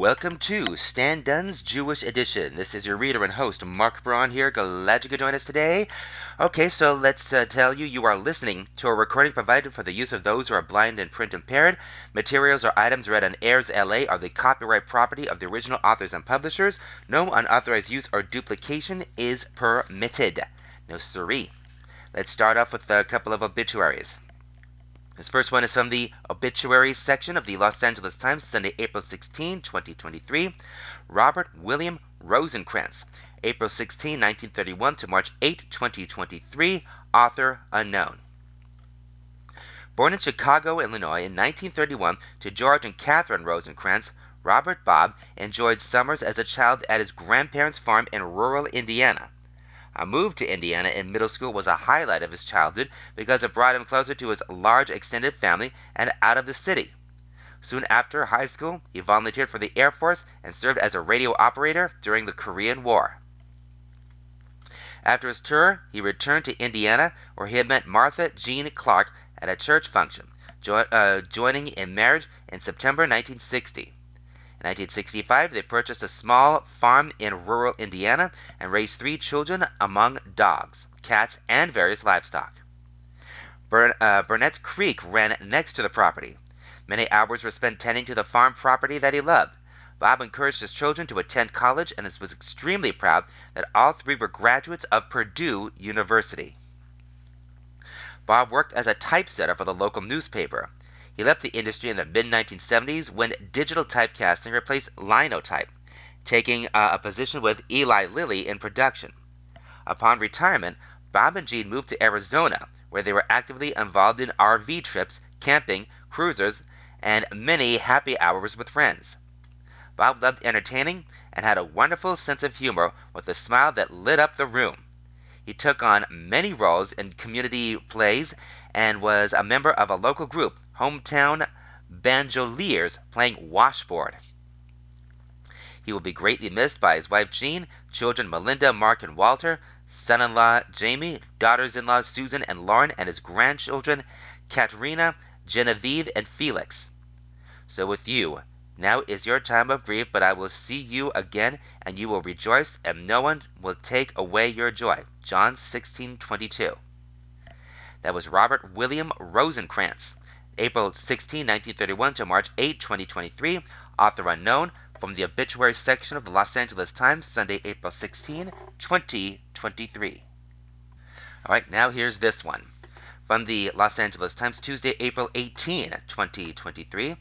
Welcome to Stan Dunn's Jewish Edition. This is your reader and host, Mark Braun here. Glad you could join us today. Okay, so let's uh, tell you you are listening to a recording provided for the use of those who are blind and print impaired. Materials or items read on AIRSLA are the copyright property of the original authors and publishers. No unauthorized use or duplication is permitted. No siree. Let's start off with a couple of obituaries. This first one is from the obituaries section of the Los Angeles Times, Sunday, April 16, 2023. Robert William Rosencrantz, April 16, 1931 to March 8, 2023, author unknown. Born in Chicago, Illinois in 1931 to George and Catherine Rosencrantz, Robert Bob enjoyed summers as a child at his grandparents' farm in rural Indiana. A move to Indiana in middle school was a highlight of his childhood because it brought him closer to his large extended family and out of the city. Soon after high school, he volunteered for the Air Force and served as a radio operator during the Korean War. After his tour, he returned to Indiana, where he had met Martha Jean Clark at a church function, jo- uh, joining in marriage in September 1960. In 1965, they purchased a small farm in rural Indiana and raised three children among dogs, cats, and various livestock. Uh, Burnett's Creek ran next to the property. Many hours were spent tending to the farm property that he loved. Bob encouraged his children to attend college and was extremely proud that all three were graduates of Purdue University. Bob worked as a typesetter for the local newspaper. He left the industry in the mid 1970s when digital typecasting replaced linotype, taking uh, a position with Eli Lilly in production. Upon retirement, Bob and Jean moved to Arizona, where they were actively involved in RV trips, camping, cruisers, and many happy hours with friends. Bob loved entertaining and had a wonderful sense of humor with a smile that lit up the room. He took on many roles in community plays and was a member of a local group, Hometown Banjoliers, playing washboard. He will be greatly missed by his wife Jean, children Melinda, Mark, and Walter, son in law Jamie, daughters in law Susan and Lauren, and his grandchildren Katerina, Genevieve, and Felix. So with you, now is your time of grief, but I will see you again, and you will rejoice, and no one will take away your joy. John 16:22. That was Robert William Rosencrantz, April 16, 1931 to March 8, 2023, author unknown, from the obituary section of the Los Angeles Times, Sunday, April 16, 2023. All right, now here's this one. From the Los Angeles Times, Tuesday, April 18, 2023,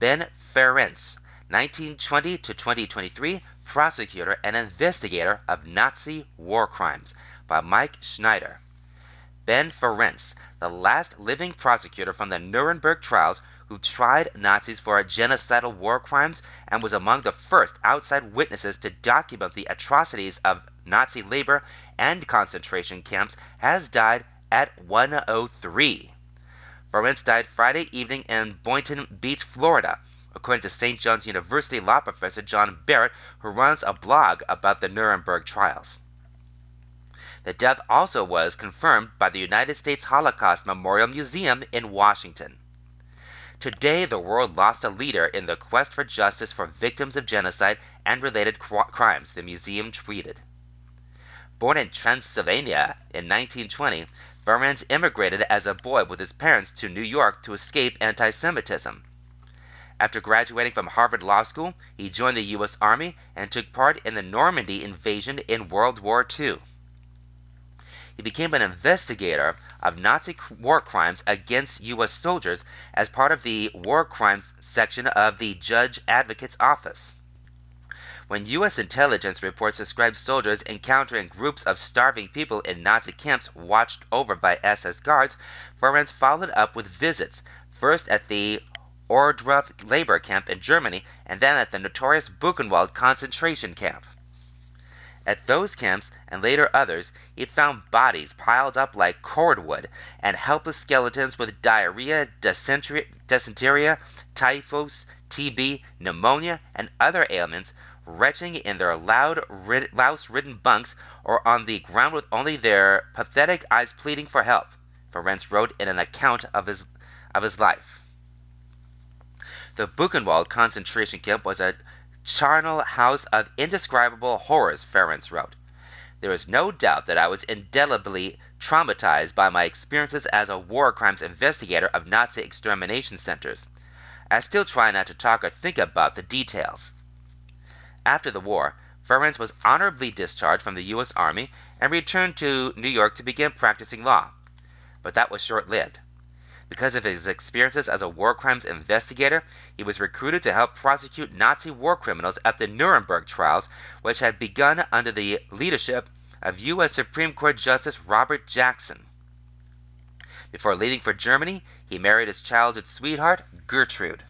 Ben Ferencz, 1920 to 2023, prosecutor and investigator of Nazi war crimes, by Mike Schneider. Ben Ferencz, the last living prosecutor from the Nuremberg trials who tried Nazis for genocidal war crimes and was among the first outside witnesses to document the atrocities of Nazi labor and concentration camps, has died at 103. Ferencz died Friday evening in Boynton Beach, Florida, according to St. John's University law professor John Barrett, who runs a blog about the Nuremberg trials. The death also was confirmed by the United States Holocaust Memorial Museum in Washington. Today, the world lost a leader in the quest for justice for victims of genocide and related crimes, the museum tweeted. Born in Transylvania in 1920, Ferencz immigrated as a boy with his parents to New York to escape anti Semitism. After graduating from Harvard Law School, he joined the U.S. Army and took part in the Normandy invasion in World War II. He became an investigator of Nazi war crimes against U.S. soldiers as part of the War Crimes section of the Judge Advocate's Office. When U.S. intelligence reports described soldiers encountering groups of starving people in Nazi camps watched over by SS guards, Ferencz followed up with visits, first at the Ohrdruf labor camp in Germany and then at the notorious Buchenwald concentration camp. At those camps, and later others, he found bodies piled up like cordwood, and helpless skeletons with diarrhea, dysentery, typhus, TB, pneumonia, and other ailments, retching in their loud, louse-ridden bunks or on the ground with only their pathetic eyes pleading for help, Ferencz wrote in an account of his, of his life. The Buchenwald concentration camp was a charnel house of indescribable horrors, Ferencz wrote. There is no doubt that I was indelibly traumatized by my experiences as a war crimes investigator of Nazi extermination centers. I still try not to talk or think about the details. After the war, Ferencz was honorably discharged from the U.S. Army and returned to New York to begin practicing law. But that was short lived. Because of his experiences as a war crimes investigator, he was recruited to help prosecute Nazi war criminals at the Nuremberg trials, which had begun under the leadership of U.S. Supreme Court Justice Robert Jackson. Before leaving for Germany, he married his childhood sweetheart, Gertrude.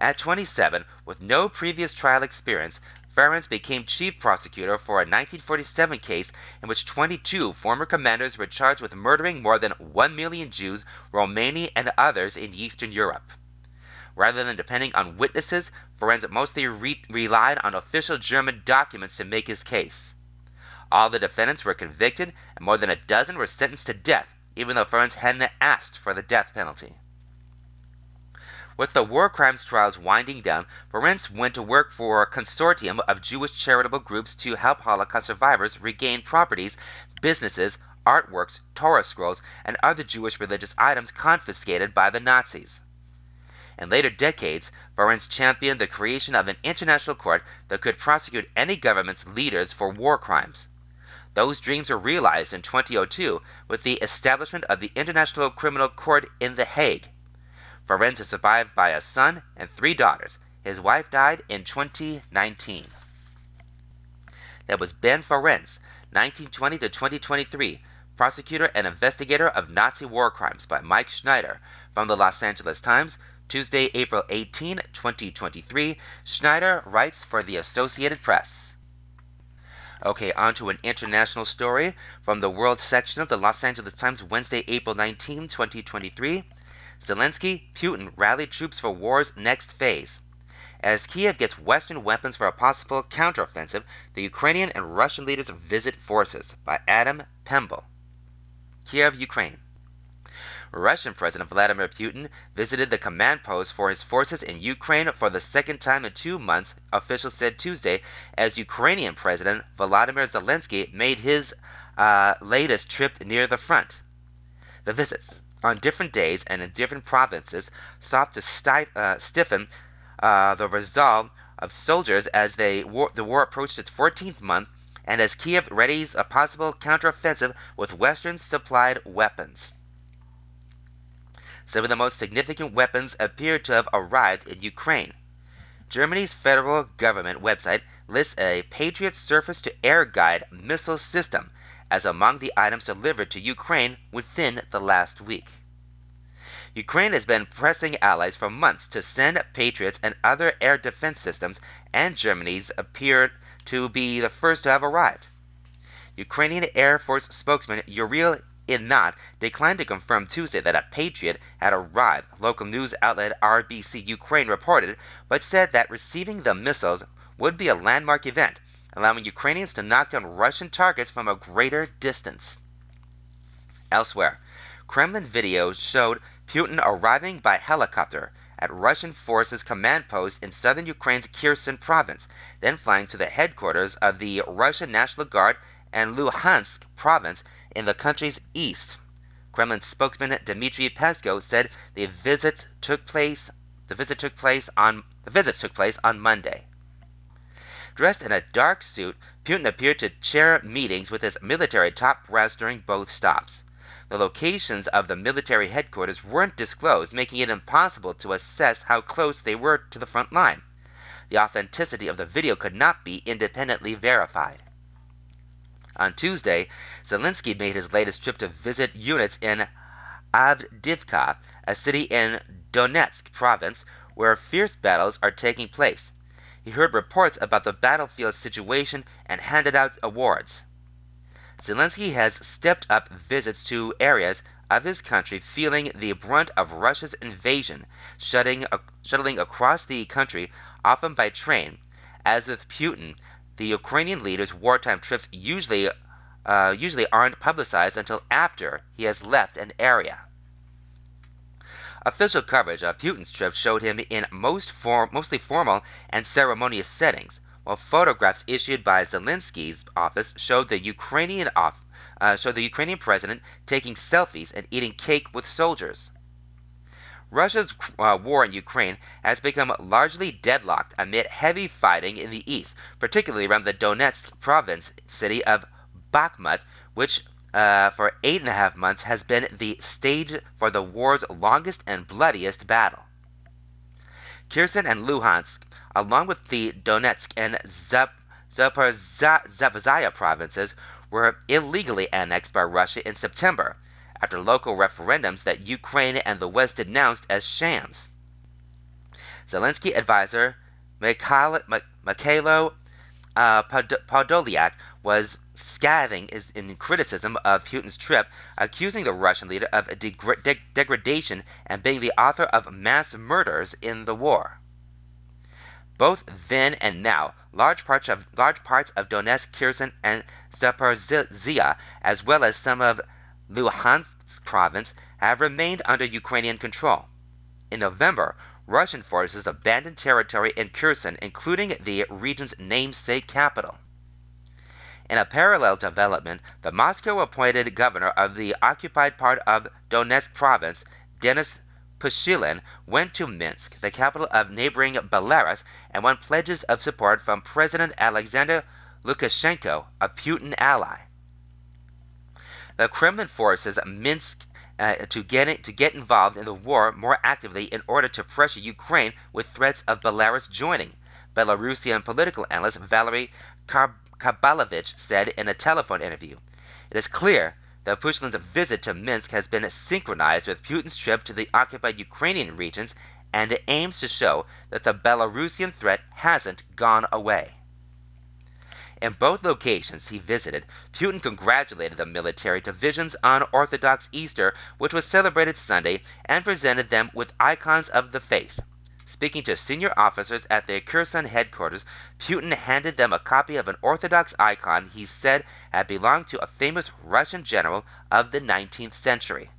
At 27, with no previous trial experience, Ferencz became chief prosecutor for a 1947 case in which 22 former commanders were charged with murdering more than 1 million Jews, Romani, and others in Eastern Europe. Rather than depending on witnesses, Ferencz mostly re- relied on official German documents to make his case. All the defendants were convicted, and more than a dozen were sentenced to death, even though Ferencz hadn't asked for the death penalty. With the war crimes trials winding down, Ferencz went to work for a consortium of Jewish charitable groups to help Holocaust survivors regain properties, businesses, artworks, Torah scrolls, and other Jewish religious items confiscated by the Nazis. In later decades, Ferencz championed the creation of an international court that could prosecute any government's leaders for war crimes. Those dreams were realized in 2002 with the establishment of the International Criminal Court in The Hague. Ferencz is survived by a son and three daughters. His wife died in 2019. That was Ben Ferencz, 1920 to 2023, prosecutor and investigator of Nazi war crimes by Mike Schneider from the Los Angeles Times, Tuesday, April 18, 2023. Schneider writes for the Associated Press. Okay, on to an international story from the world section of the Los Angeles Times, Wednesday, April 19, 2023. Zelensky, Putin rally troops for war's next phase. As Kiev gets Western weapons for a possible counteroffensive, the Ukrainian and Russian leaders visit forces. By Adam Pemble. Kiev, Ukraine. Russian President Vladimir Putin visited the command post for his forces in Ukraine for the second time in two months, officials said Tuesday, as Ukrainian President Volodymyr Zelensky made his uh, latest trip near the front. The visits on different days and in different provinces sought to uh, stiffen uh, the resolve of soldiers as they war- the war approached its 14th month and as Kiev readies a possible counteroffensive with Western supplied weapons. Some of the most significant weapons appear to have arrived in Ukraine. Germany's federal government website lists a Patriot surface to air guide missile system as among the items delivered to Ukraine within the last week. Ukraine has been pressing allies for months to send Patriots and other air defense systems, and Germany's appeared to be the first to have arrived. Ukrainian Air Force spokesman Yuriy Ihnat declined to confirm Tuesday that a Patriot had arrived, local news outlet RBC Ukraine reported, but said that receiving the missiles would be a landmark event allowing Ukrainians to knock down Russian targets from a greater distance. Elsewhere, Kremlin video showed Putin arriving by helicopter at Russian forces command post in southern Ukraine's Kherson province, then flying to the headquarters of the Russian National Guard and Luhansk province in the country's east. Kremlin spokesman Dmitry Peskov said the visit took place the visit took place on the visit took place on Monday. Dressed in a dark suit, Putin appeared to chair meetings with his military top brass during both stops. The locations of the military headquarters weren't disclosed, making it impossible to assess how close they were to the front line. The authenticity of the video could not be independently verified. On Tuesday, Zelensky made his latest trip to visit units in Avdiivka, a city in Donetsk province, where fierce battles are taking place. He heard reports about the battlefield situation and handed out awards. Zelensky has stepped up visits to areas of his country feeling the brunt of Russia's invasion, shutting, uh, shuttling across the country, often by train. As with Putin, the Ukrainian leader's wartime trips usually uh, usually aren't publicized until after he has left an area. Official coverage of Putin's trip showed him in most form, mostly formal and ceremonious settings, while photographs issued by Zelensky's office showed the Ukrainian off, uh, showed the Ukrainian president taking selfies and eating cake with soldiers. Russia's uh, war in Ukraine has become largely deadlocked amid heavy fighting in the east, particularly around the Donetsk province city of Bakhmut, which uh, for eight and a half months has been the stage for the war's longest and bloodiest battle. Kherson and Luhansk, along with the Donetsk and Zap- Zaporizhia provinces, were illegally annexed by Russia in September after local referendums that Ukraine and the West denounced as shams. Zelensky advisor Mikhailo, Mikhailo uh, Podolyak was scathing is in criticism of Putin's trip, accusing the Russian leader of de- degradation and being the author of mass murders in the war. Both then and now, large parts of large parts of Donetsk, Kherson, and Zaporizhia, as well as some of Luhansk province have remained under Ukrainian control. In November, Russian forces abandoned territory in Kherson, including the region's namesake capital. In a parallel development, the Moscow appointed governor of the occupied part of Donetsk province, Denis Pushilin, went to Minsk, the capital of neighboring Belarus, and won pledges of support from President Alexander Lukashenko, a Putin ally. The Kremlin forces Minsk uh, to get to get involved in the war more actively in order to pressure Ukraine with threats of Belarus joining. Belarusian political analyst Valery Karbalevich said in a telephone interview. It is clear that Pushilin's visit to Minsk has been synchronized with Putin's trip to the occupied Ukrainian regions and it aims to show that the Belarusian threat hasn't gone away. In both locations he visited, Putin congratulated the military divisions on Orthodox Easter, which was celebrated Sunday, and presented them with icons of the faith. Speaking to senior officers at the Kherson headquarters, Putin handed them a copy of an Orthodox icon he said had belonged to a famous Russian general of the 19th century.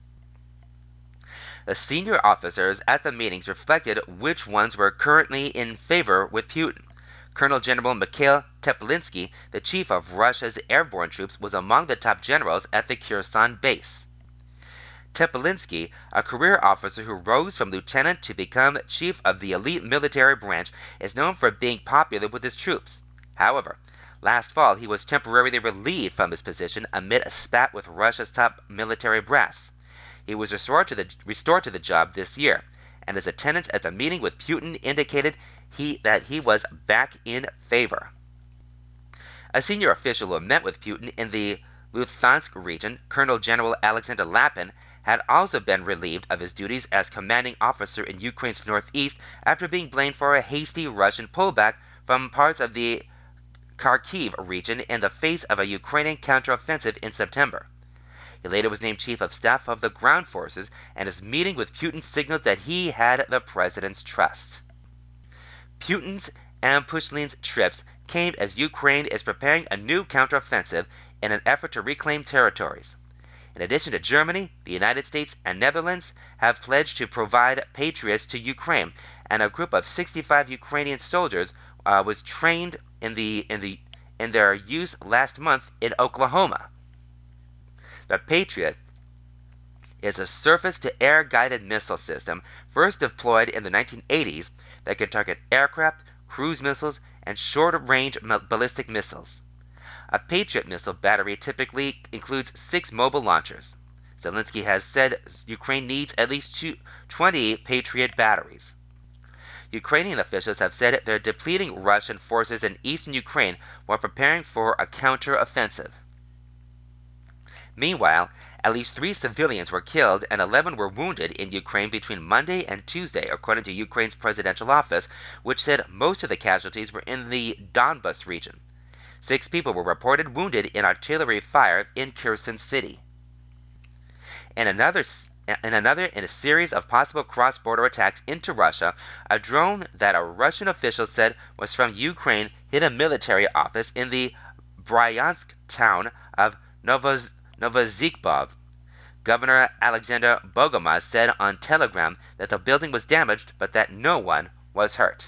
The senior officers at the meetings reflected which ones were currently in favor with Putin. Colonel General Mikhail Teplinsky, the chief of Russia's airborne troops, was among the top generals at the Kherson base. Teplinsky, a career officer who rose from lieutenant to become chief of the elite military branch, is known for being popular with his troops. However, last fall he was temporarily relieved from his position amid a spat with Russia's top military brass. He was restored to the, restored to the job this year, and his attendance at the meeting with Putin indicated he, that he was back in favor. A senior official who met with Putin in the Luhansk region, Colonel General Alexander Lapin, had also been relieved of his duties as commanding officer in Ukraine's northeast after being blamed for a hasty Russian pullback from parts of the Kharkiv region in the face of a Ukrainian counteroffensive in September. He later was named Chief of Staff of the Ground Forces, and his meeting with Putin signaled that he had the president's trust. Putin's and Pushilin's trips came as Ukraine is preparing a new counteroffensive in an effort to reclaim territories. In addition to Germany, the United States and Netherlands have pledged to provide Patriots to Ukraine, and a group of 65 Ukrainian soldiers uh, was trained in the in the in their use last month in Oklahoma. The Patriot is a surface-to-air guided missile system first deployed in the 1980s that can target aircraft, cruise missiles, and short-range ballistic missiles. A Patriot missile battery typically includes six mobile launchers. Zelensky has said Ukraine needs at least 20 Patriot batteries. Ukrainian officials have said they're depleting Russian forces in eastern Ukraine while preparing for a counter-offensive. Meanwhile, at least three civilians were killed and 11 were wounded in Ukraine between Monday and Tuesday, according to Ukraine's presidential office, which said most of the casualties were in the Donbas region. Six people were reported wounded in artillery fire in Kherson City. In another in another in a series of possible cross-border attacks into Russia, a drone that a Russian official said was from Ukraine hit a military office in the Bryansk town of Novoz Novozhikov. Governor Alexander Bogomaz said on Telegram that the building was damaged but that no one was hurt.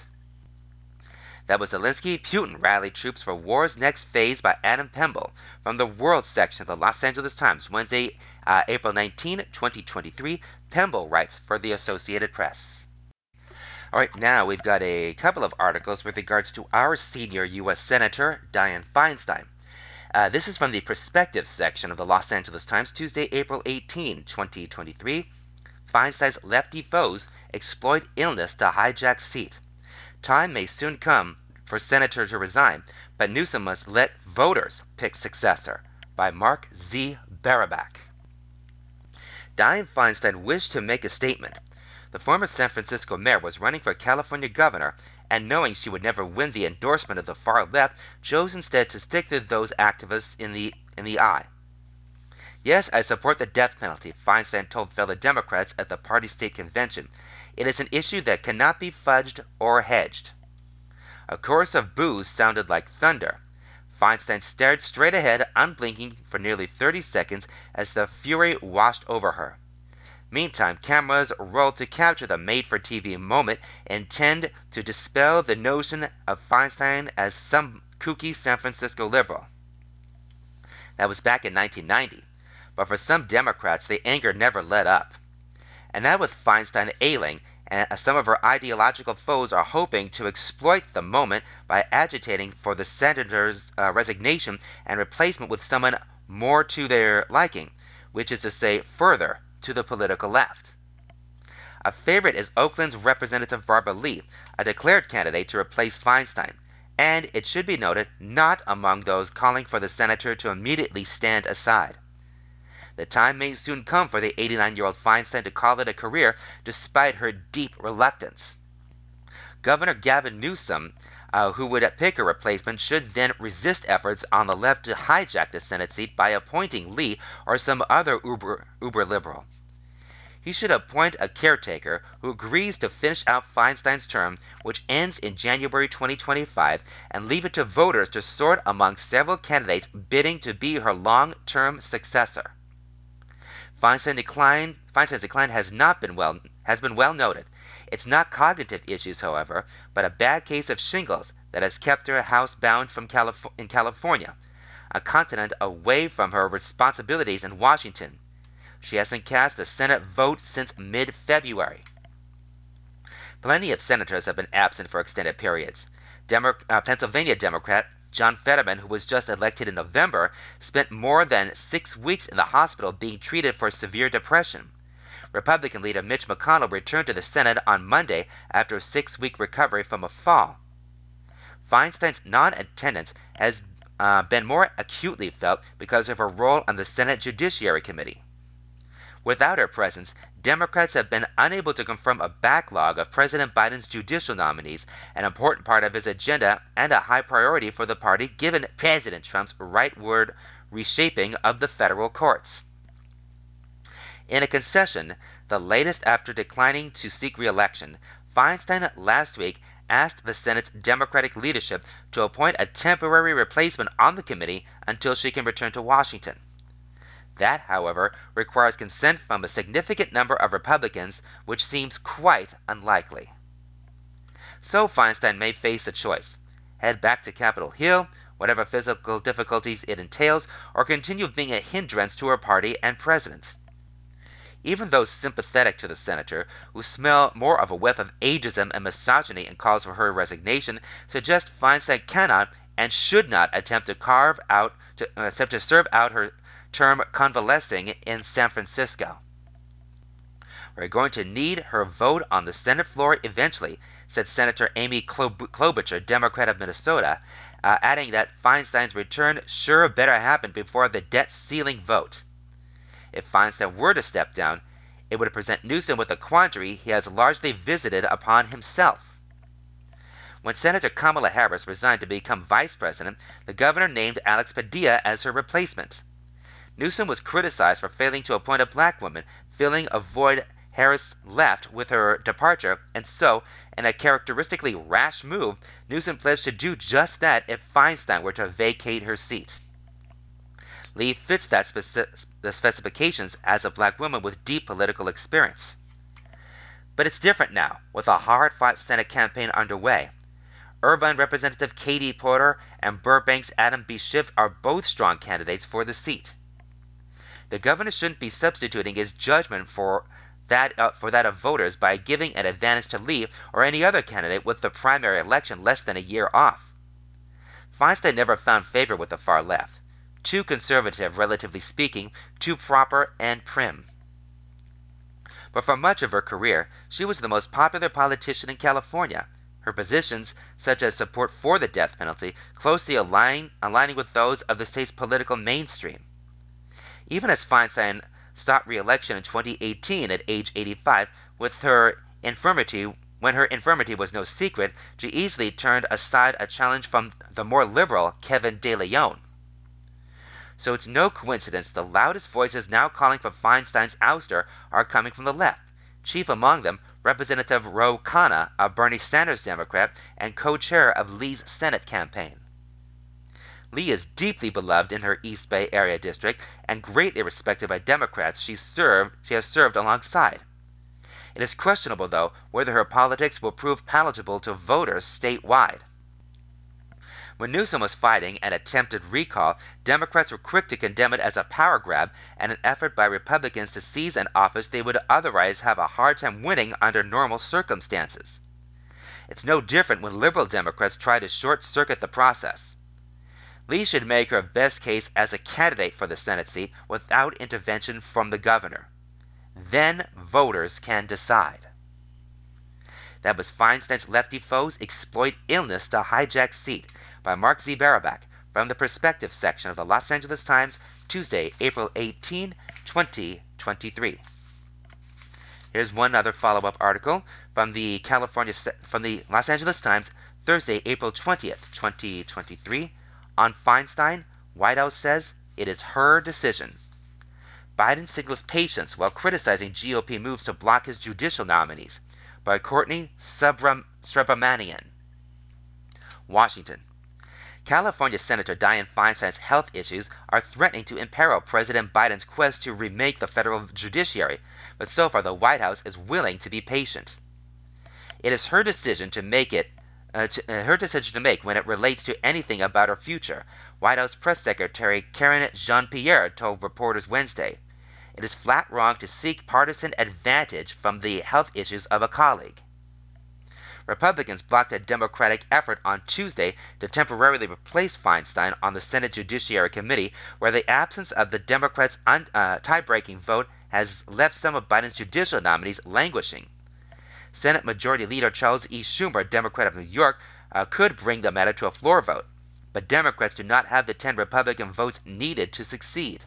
That was Zelensky. Putin rallied troops for war's next phase by Adam Pemble from the World section of the Los Angeles Times, Wednesday, uh, April 19, 2023. Pemble writes for the Associated Press. All right, now we've got a couple of articles with regards to our senior U.S. Senator, Dianne Feinstein. Uh, this is from the Perspective section of the Los Angeles Times, Tuesday, April 18, 2023. Feinstein's lefty foes exploit illness to hijack seat. Time may soon come for senator to resign, but Newsom must let voters pick successor. By Mark Z. Barabak. Dianne Feinstein wished to make a statement. The former San Francisco mayor was running for California governor and knowing she would never win the endorsement of the far left, chose instead to stick to those activists in the in the eye. Yes, I support the death penalty, Feinstein told fellow Democrats at the party state convention. It is an issue that cannot be fudged or hedged. A chorus of boos sounded like thunder. Feinstein stared straight ahead, unblinking, for nearly 30 seconds as the fury washed over her. Meantime, cameras rolled to capture the made for TV moment intended to dispel the notion of Feinstein as some kooky San Francisco liberal. That was back in 1990, but for some Democrats, the anger never let up. And now, with Feinstein ailing, and some of her ideological foes are hoping to exploit the moment by agitating for the senator's uh, resignation and replacement with someone more to their liking, which is to say, further to the political left. A favorite is Oakland's Representative Barbara Lee, a declared candidate to replace Feinstein, and it should be noted, not among those calling for the senator to immediately stand aside. The time may soon come for the 89 year old Feinstein to call it a career despite her deep reluctance. Governor Gavin Newsom, uh, who would pick a replacement, should then resist efforts on the left to hijack the Senate seat by appointing Lee or some other uber, uber liberal. He should appoint a caretaker who agrees to finish out Feinstein's term, which ends in January 2025, and leave it to voters to sort among several candidates bidding to be her long term successor. Feinstein decline, Feinstein's decline has not been well has been well noted. It's not cognitive issues, however, but a bad case of shingles that has kept her housebound from Calif- in California, a continent away from her responsibilities in Washington. She hasn't cast a Senate vote since mid February. Plenty of senators have been absent for extended periods. Demo- uh, Pennsylvania Democrat John Fetterman, who was just elected in November, spent more than six weeks in the hospital being treated for severe depression. Republican leader Mitch McConnell returned to the Senate on Monday after a six week recovery from a fall. Feinstein's non attendance has uh, been more acutely felt because of her role on the Senate Judiciary Committee. Without her presence, Democrats have been unable to confirm a backlog of President Biden's judicial nominees, an important part of his agenda and a high priority for the party given President Trump's rightward reshaping of the federal courts. In a concession, the latest after declining to seek re-election, Feinstein last week asked the Senate's Democratic leadership to appoint a temporary replacement on the committee until she can return to Washington. That, however, requires consent from a significant number of Republicans, which seems quite unlikely. So Feinstein may face a choice head back to Capitol Hill, whatever physical difficulties it entails, or continue being a hindrance to her party and president. Even those sympathetic to the senator, who smell more of a whiff of ageism and misogyny in calls for her resignation, suggest Feinstein cannot and should not attempt to carve out to uh, attempt to serve out her term convalescing in San Francisco. We're going to need her vote on the Senate floor eventually, said Senator Amy Klobuchar, Democrat of Minnesota, uh, adding that Feinstein's return sure better happen before the debt ceiling vote. If Feinstein were to step down, it would present Newsom with a quandary he has largely visited upon himself. When Senator Kamala Harris resigned to become vice president, the governor named Alex Padilla as her replacement. Newsom was criticized for failing to appoint a black woman, filling a void Harris left with her departure, and so, in a characteristically rash move, Newsom pledged to do just that if Feinstein were to vacate her seat. Lee fits that speci- the specifications as a black woman with deep political experience. But it's different now, with a hard fought Senate campaign underway. Irvine Representative Katie Porter and Burbank's Adam B. Schiff are both strong candidates for the seat. The governor shouldn't be substituting his judgment for that uh, for that of voters by giving an advantage to Lee or any other candidate with the primary election less than a year off. Feinstein never found favor with the far left. Too conservative, relatively speaking, too proper and prim. But for much of her career, she was the most popular politician in California. Her positions, such as support for the death penalty, closely align, aligning with those of the state's political mainstream. Even as Feinstein sought re-election in 2018 at age 85 with her infirmity when her infirmity was no secret, she easily turned aside a challenge from the more liberal Kevin De Leon. So it's no coincidence the loudest voices now calling for Feinstein's ouster are coming from the left. Chief among them, Representative Ro Khanna, a Bernie Sanders Democrat and co-chair of Lee's Senate campaign. Lee is deeply beloved in her East Bay area district and greatly respected by Democrats she served she has served alongside. It is questionable, though, whether her politics will prove palatable to voters statewide. When Newsom was fighting an attempted recall, Democrats were quick to condemn it as a power grab and an effort by Republicans to seize an office they would otherwise have a hard time winning under normal circumstances. It's no different when liberal Democrats try to short circuit the process. Lee should make her best case as a candidate for the Senate seat without intervention from the governor. Then voters can decide. That was Feinstein's Lefty Foes Exploit Illness to Hijack Seat by Mark Z. Barabak from the Perspective section of the Los Angeles Times, Tuesday, April 18, 2023. Here's one other follow-up article from the California from the Los Angeles Times, Thursday, April 20th, 2023 on Feinstein, White House says it is her decision. Biden signals patience while criticizing GOP moves to block his judicial nominees. By Courtney Subramanian. Washington. California Senator Dianne Feinstein's health issues are threatening to imperil President Biden's quest to remake the federal judiciary, but so far the White House is willing to be patient. It is her decision to make it uh, uh, her decision to make when it relates to anything about her future, White House Press Secretary Karine Jean Pierre told reporters Wednesday. It is flat wrong to seek partisan advantage from the health issues of a colleague. Republicans blocked a Democratic effort on Tuesday to temporarily replace Feinstein on the Senate Judiciary Committee, where the absence of the Democrats' un- uh, tie breaking vote has left some of Biden's judicial nominees languishing. Senate Majority Leader Charles E. Schumer, Democrat of New York, uh, could bring the matter to a floor vote, but Democrats do not have the 10 Republican votes needed to succeed.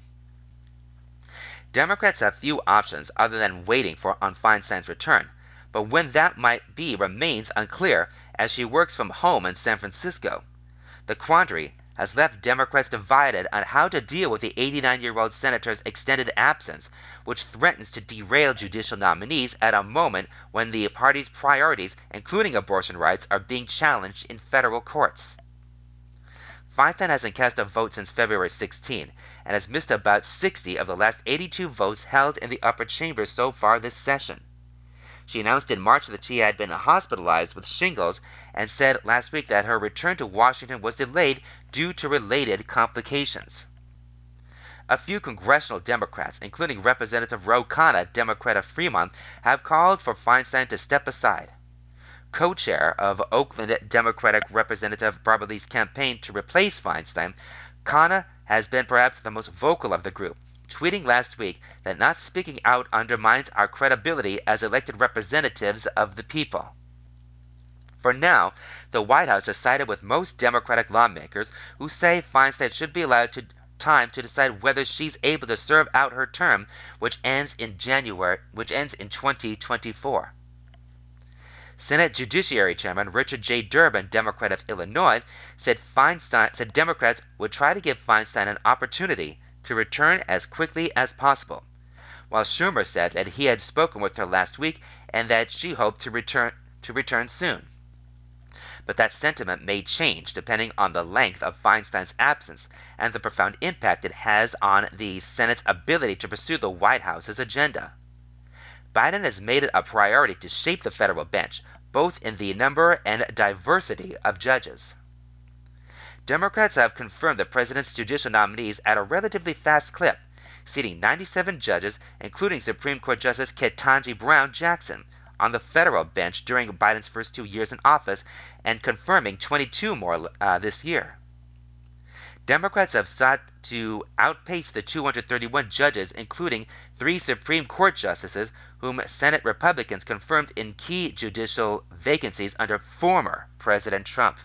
Democrats have few options other than waiting for on Feinstein's return, but when that might be remains unclear as she works from home in San Francisco. The quandary has left Democrats divided on how to deal with the 89 year old senator's extended absence, which threatens to derail judicial nominees at a moment when the party's priorities, including abortion rights, are being challenged in federal courts. Feinstein hasn't cast a vote since February 16 and has missed about 60 of the last 82 votes held in the upper chamber so far this session. She announced in March that she had been hospitalized with shingles and said last week that her return to Washington was delayed due to related complications. A few congressional Democrats, including Representative Ro Khanna, Democrat of Fremont, have called for Feinstein to step aside. Co-chair of Oakland Democratic Representative Barbara Lee's campaign to replace Feinstein, Khanna has been perhaps the most vocal of the group, tweeting last week that not speaking out undermines our credibility as elected representatives of the people. For now, the White House has sided with most Democratic lawmakers who say Feinstein should be allowed to time to decide whether she's able to serve out her term, which ends in January, which ends in 2024. Senate Judiciary Chairman Richard J. Durbin, Democrat of Illinois, said Feinstein said Democrats would try to give Feinstein an opportunity to return as quickly as possible, while Schumer said that he had spoken with her last week and that she hoped to return to return soon. But that sentiment may change depending on the length of Feinstein's absence and the profound impact it has on the Senate's ability to pursue the White House's agenda. Biden has made it a priority to shape the federal bench, both in the number and diversity of judges. Democrats have confirmed the president's judicial nominees at a relatively fast clip, seating 97 judges, including Supreme Court Justice Ketanji Brown Jackson, on the federal bench during Biden's first two years in office and confirming 22 more uh, this year. Democrats have sought to outpace the 231 judges, including three Supreme Court justices, whom Senate Republicans confirmed in key judicial vacancies under former President Trump.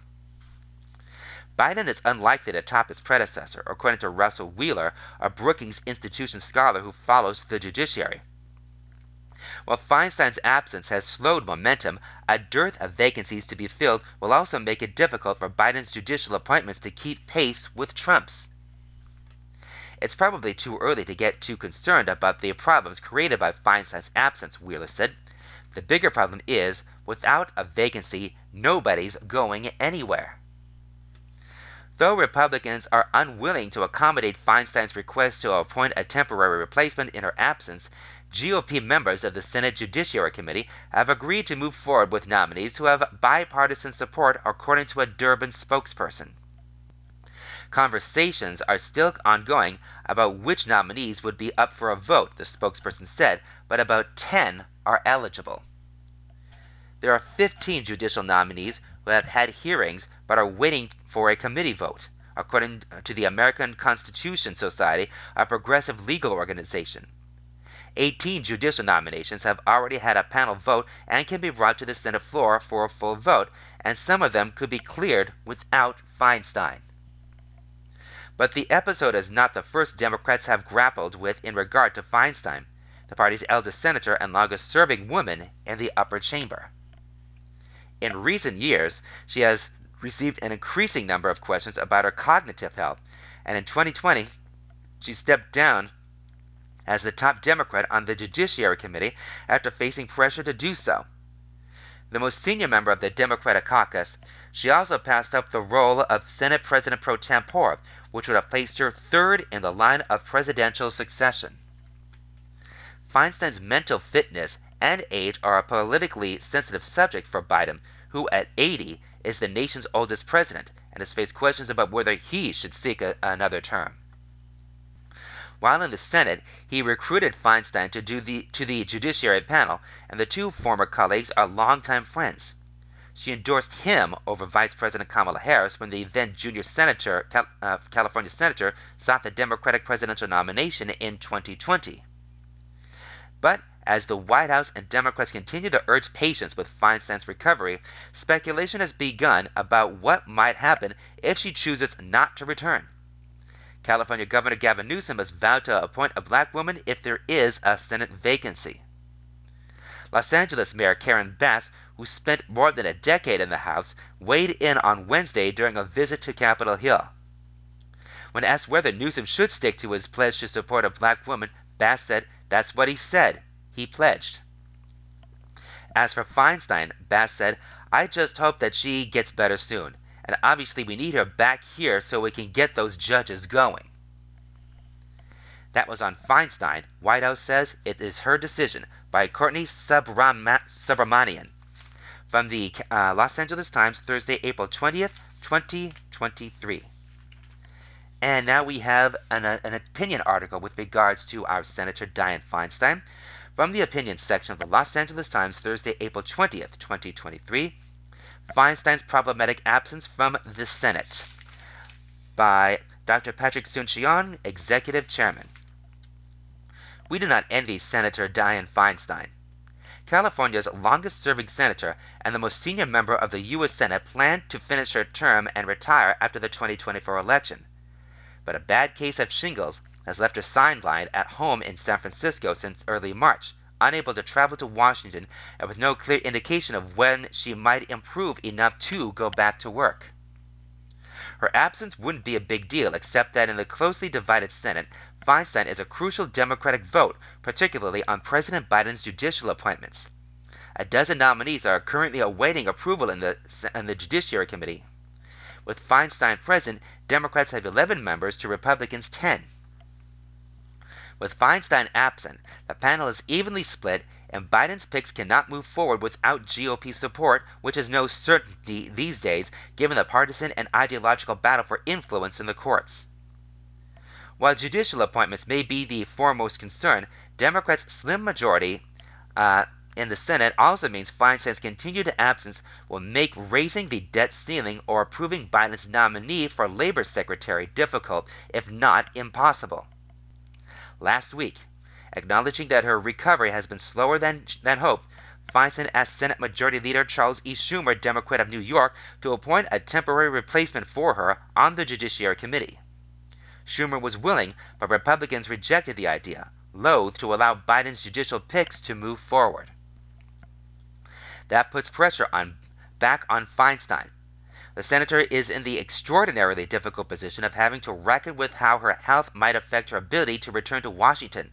Biden is unlikely to top his predecessor, according to Russell Wheeler, a Brookings Institution scholar who follows the judiciary. While Feinstein's absence has slowed momentum, a dearth of vacancies to be filled will also make it difficult for Biden's judicial appointments to keep pace with Trump's. It's probably too early to get too concerned about the problems created by Feinstein's absence, Wheeler said. The bigger problem is, without a vacancy, nobody's going anywhere. Though Republicans are unwilling to accommodate Feinstein's request to appoint a temporary replacement in her absence, GOP members of the Senate Judiciary Committee have agreed to move forward with nominees who have bipartisan support, according to a Durbin spokesperson. Conversations are still ongoing about which nominees would be up for a vote, the spokesperson said, but about 10 are eligible. There are 15 judicial nominees who have had hearings but are waiting for a committee vote, according to the American Constitution Society, a progressive legal organization. 18 judicial nominations have already had a panel vote and can be brought to the Senate floor for a full vote, and some of them could be cleared without Feinstein. But the episode is not the first Democrats have grappled with in regard to Feinstein, the party's eldest senator and longest serving woman in the upper chamber. In recent years, she has received an increasing number of questions about her cognitive health, and in 2020, she stepped down as the top Democrat on the Judiciary Committee after facing pressure to do so. The most senior member of the Democratic caucus, she also passed up the role of Senate President pro tempore, which would have placed her third in the line of presidential succession. Feinstein's mental fitness and age are a politically sensitive subject for Biden, who at 80 is the nation's oldest president and has faced questions about whether he should seek a, another term. While in the Senate, he recruited Feinstein to, do the, to the Judiciary panel, and the two former colleagues are longtime friends. She endorsed him over Vice President Kamala Harris when the then junior senator, uh, California senator, sought the Democratic presidential nomination in 2020. But as the White House and Democrats continue to urge patience with Feinstein's recovery, speculation has begun about what might happen if she chooses not to return. California Governor Gavin Newsom has vowed to appoint a black woman if there is a Senate vacancy. Los Angeles Mayor Karen Bass, who spent more than a decade in the House, weighed in on Wednesday during a visit to Capitol Hill. When asked whether Newsom should stick to his pledge to support a black woman, Bass said, That's what he said he pledged. As for Feinstein, Bass said, I just hope that she gets better soon. And obviously, we need her back here so we can get those judges going. That was on Feinstein. White House says it is her decision by Courtney Subramanian. From the uh, Los Angeles Times, Thursday, April 20th, 2023. And now we have an, uh, an opinion article with regards to our Senator Dianne Feinstein. From the opinion section of the Los Angeles Times, Thursday, April 20th, 2023, Feinstein's problematic absence from the Senate by Dr. Patrick Soon-Shiong, Executive Chairman. We do not envy Senator Dianne Feinstein. California's longest serving senator and the most senior member of the U.S. Senate planned to finish her term and retire after the 2024 election. But a bad case of shingles has left her sidelined at home in San Francisco since early March, unable to travel to Washington and with no clear indication of when she might improve enough to go back to work. Her absence wouldn't be a big deal, except that in the closely divided Senate, Feinstein is a crucial Democratic vote, particularly on President Biden's judicial appointments. A dozen nominees are currently awaiting approval in the, in the Judiciary Committee. With Feinstein present, Democrats have 11 members to Republicans 10. With Feinstein absent, the panel is evenly split, and Biden's picks cannot move forward without GOP support, which is no certainty these days given the partisan and ideological battle for influence in the courts. While judicial appointments may be the foremost concern, Democrats' slim majority uh, in the Senate also means Feinstein's continued absence will make raising the debt ceiling or approving Biden's nominee for Labor Secretary difficult, if not impossible last week, acknowledging that her recovery has been slower than, than hoped. Feinstein asked Senate Majority Leader Charles E. Schumer, Democrat of New York, to appoint a temporary replacement for her on the Judiciary Committee. Schumer was willing, but Republicans rejected the idea, loath to allow Biden's judicial picks to move forward. That puts pressure on back on Feinstein, the senator is in the extraordinarily difficult position of having to reckon with how her health might affect her ability to return to Washington.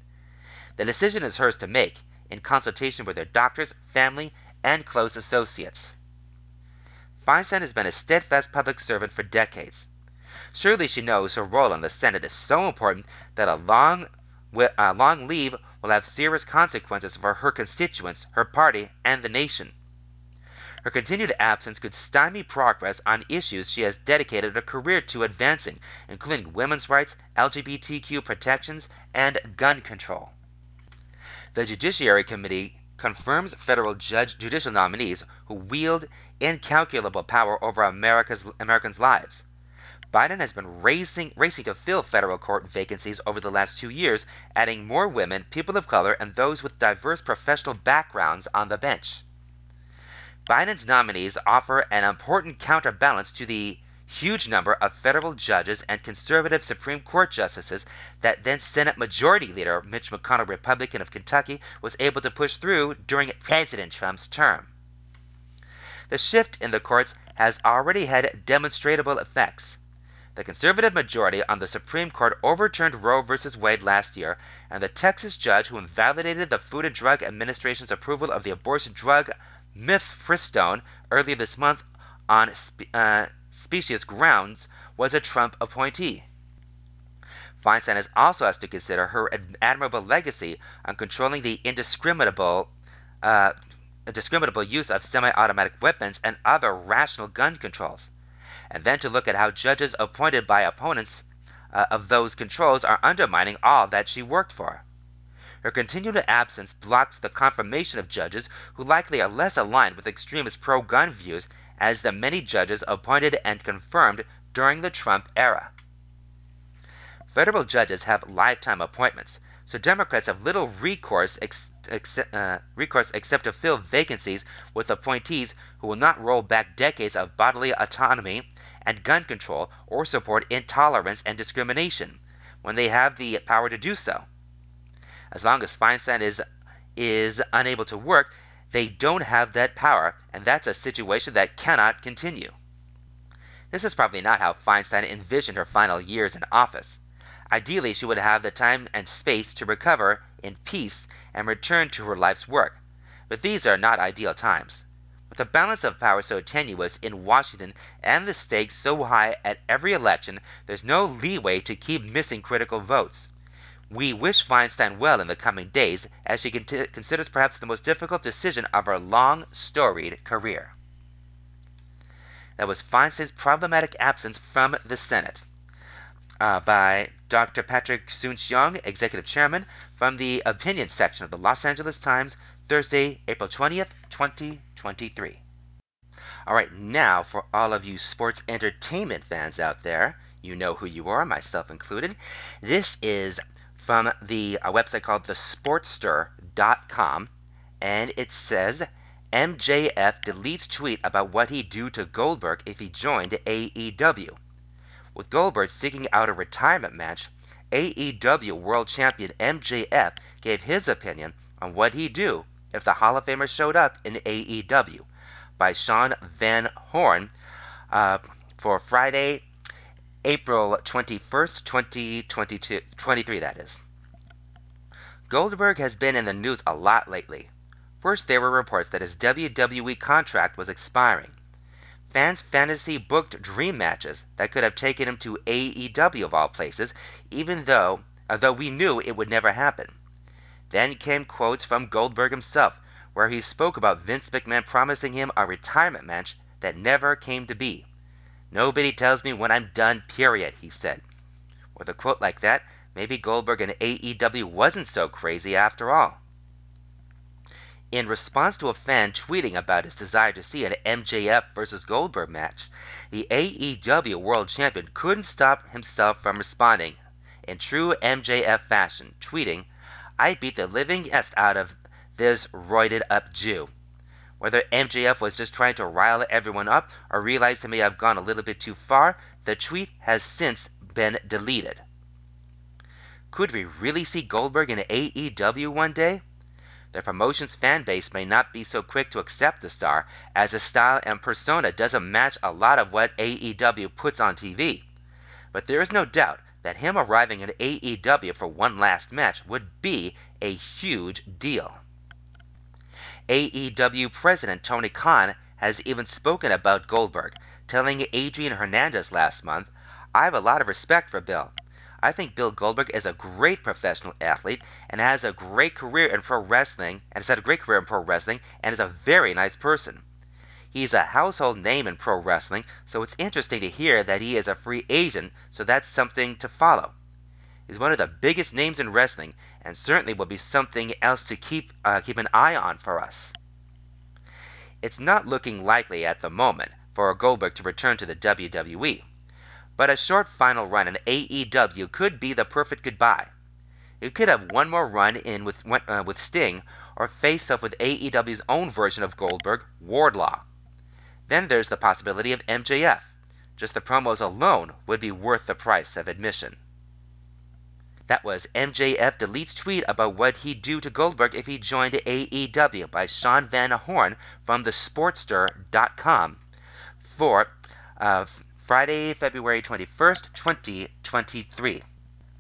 The decision is hers to make, in consultation with her doctors, family, and close associates. Feinstein has been a steadfast public servant for decades. Surely she knows her role in the Senate is so important that a long, a long leave will have serious consequences for her constituents, her party, and the nation. Her continued absence could stymie progress on issues she has dedicated a career to advancing, including women's rights, LGBTQ protections, and gun control. The Judiciary Committee confirms federal judge judicial nominees who wield incalculable power over America's Americans' lives. Biden has been racing, racing to fill federal court vacancies over the last two years, adding more women, people of color, and those with diverse professional backgrounds on the bench. Biden's nominees offer an important counterbalance to the huge number of federal judges and conservative Supreme Court justices that then Senate Majority Leader Mitch McConnell, Republican of Kentucky, was able to push through during President Trump's term. The shift in the courts has already had demonstrable effects. The conservative majority on the Supreme Court overturned Roe v. Wade last year, and the Texas judge who invalidated the Food and Drug Administration's approval of the abortion drug mifepristone earlier this month on uh, specious grounds was a Trump appointee. Feinstein has also has to consider her admirable legacy on controlling the indiscriminable, uh, use of semi-automatic weapons and other rational gun controls, and then to look at how judges appointed by opponents uh, of those controls are undermining all that she worked for. Her continued absence blocks the confirmation of judges who likely are less aligned with extremist pro gun views as the many judges appointed and confirmed during the Trump era. Federal judges have lifetime appointments, so Democrats have little recourse, ex, ex, uh, recourse except to fill vacancies with appointees who will not roll back decades of bodily autonomy and gun control or support intolerance and discrimination when they have the power to do so. As long as Feinstein is is unable to work, they don't have that power, and that's a situation that cannot continue. This is probably not how Feinstein envisioned her final years in office. Ideally, she would have the time and space to recover in peace and return to her life's work. But these are not ideal times. With the balance of power so tenuous in Washington and the stakes so high at every election, there's no leeway to keep missing critical votes. We wish Feinstein well in the coming days as she considers perhaps the most difficult decision of her long, storied career. That was Feinstein's problematic absence from the Senate. Uh, by Dr. Patrick Soon-Shiong, Executive Chairman, from the Opinion section of the Los Angeles Times, Thursday, April 20th, 2023. All right, now for all of you sports entertainment fans out there, you know who you are, myself included. This is from the a website called thesportster.com, and it says MJF deletes tweet about what he'd do to Goldberg if he joined AEW. With Goldberg seeking out a retirement match, AEW World Champion MJF gave his opinion on what he'd do if the Hall of Famer showed up in AEW by Sean Van Horn uh, for Friday, April 21st, 2023, that is. Goldberg has been in the news a lot lately. First, there were reports that his WWE contract was expiring. Fans fantasy booked dream matches that could have taken him to AEW of all places, even though, although we knew it would never happen. Then came quotes from Goldberg himself, where he spoke about Vince McMahon promising him a retirement match that never came to be. Nobody tells me when I'm done, period, he said. With a quote like that, maybe Goldberg and AEW wasn't so crazy after all. In response to a fan tweeting about his desire to see an MJF vs. Goldberg match, the AEW World Champion couldn't stop himself from responding in true MJF fashion, tweeting, I beat the living est out of this roided up Jew. Whether MJF was just trying to rile everyone up or realized he may have gone a little bit too far, the tweet has since been deleted. Could we really see Goldberg in AEW one day? The promotion's fan base may not be so quick to accept the star, as his style and persona doesn't match a lot of what AEW puts on TV. But there is no doubt that him arriving at AEW for one last match would be a huge deal. AEW President Tony Khan has even spoken about Goldberg, telling Adrian Hernandez last month, I have a lot of respect for Bill. I think Bill Goldberg is a great professional athlete and has a great career in pro wrestling and has had a great career in pro wrestling and is a very nice person. He's a household name in pro wrestling, so it's interesting to hear that he is a free agent, so that's something to follow. He's one of the biggest names in wrestling and certainly will be something else to keep uh, keep an eye on for us. It's not looking likely at the moment for Goldberg to return to the WWE. But a short final run in AEW could be the perfect goodbye. He could have one more run in with uh, with Sting, or face off with AEW's own version of Goldberg, Wardlow. Then there's the possibility of MJF. Just the promos alone would be worth the price of admission. That was MJF deletes tweet about what he'd do to Goldberg if he joined AEW by Sean Van Horn from the Sportster.com for uh, Friday, February 21st, 2023.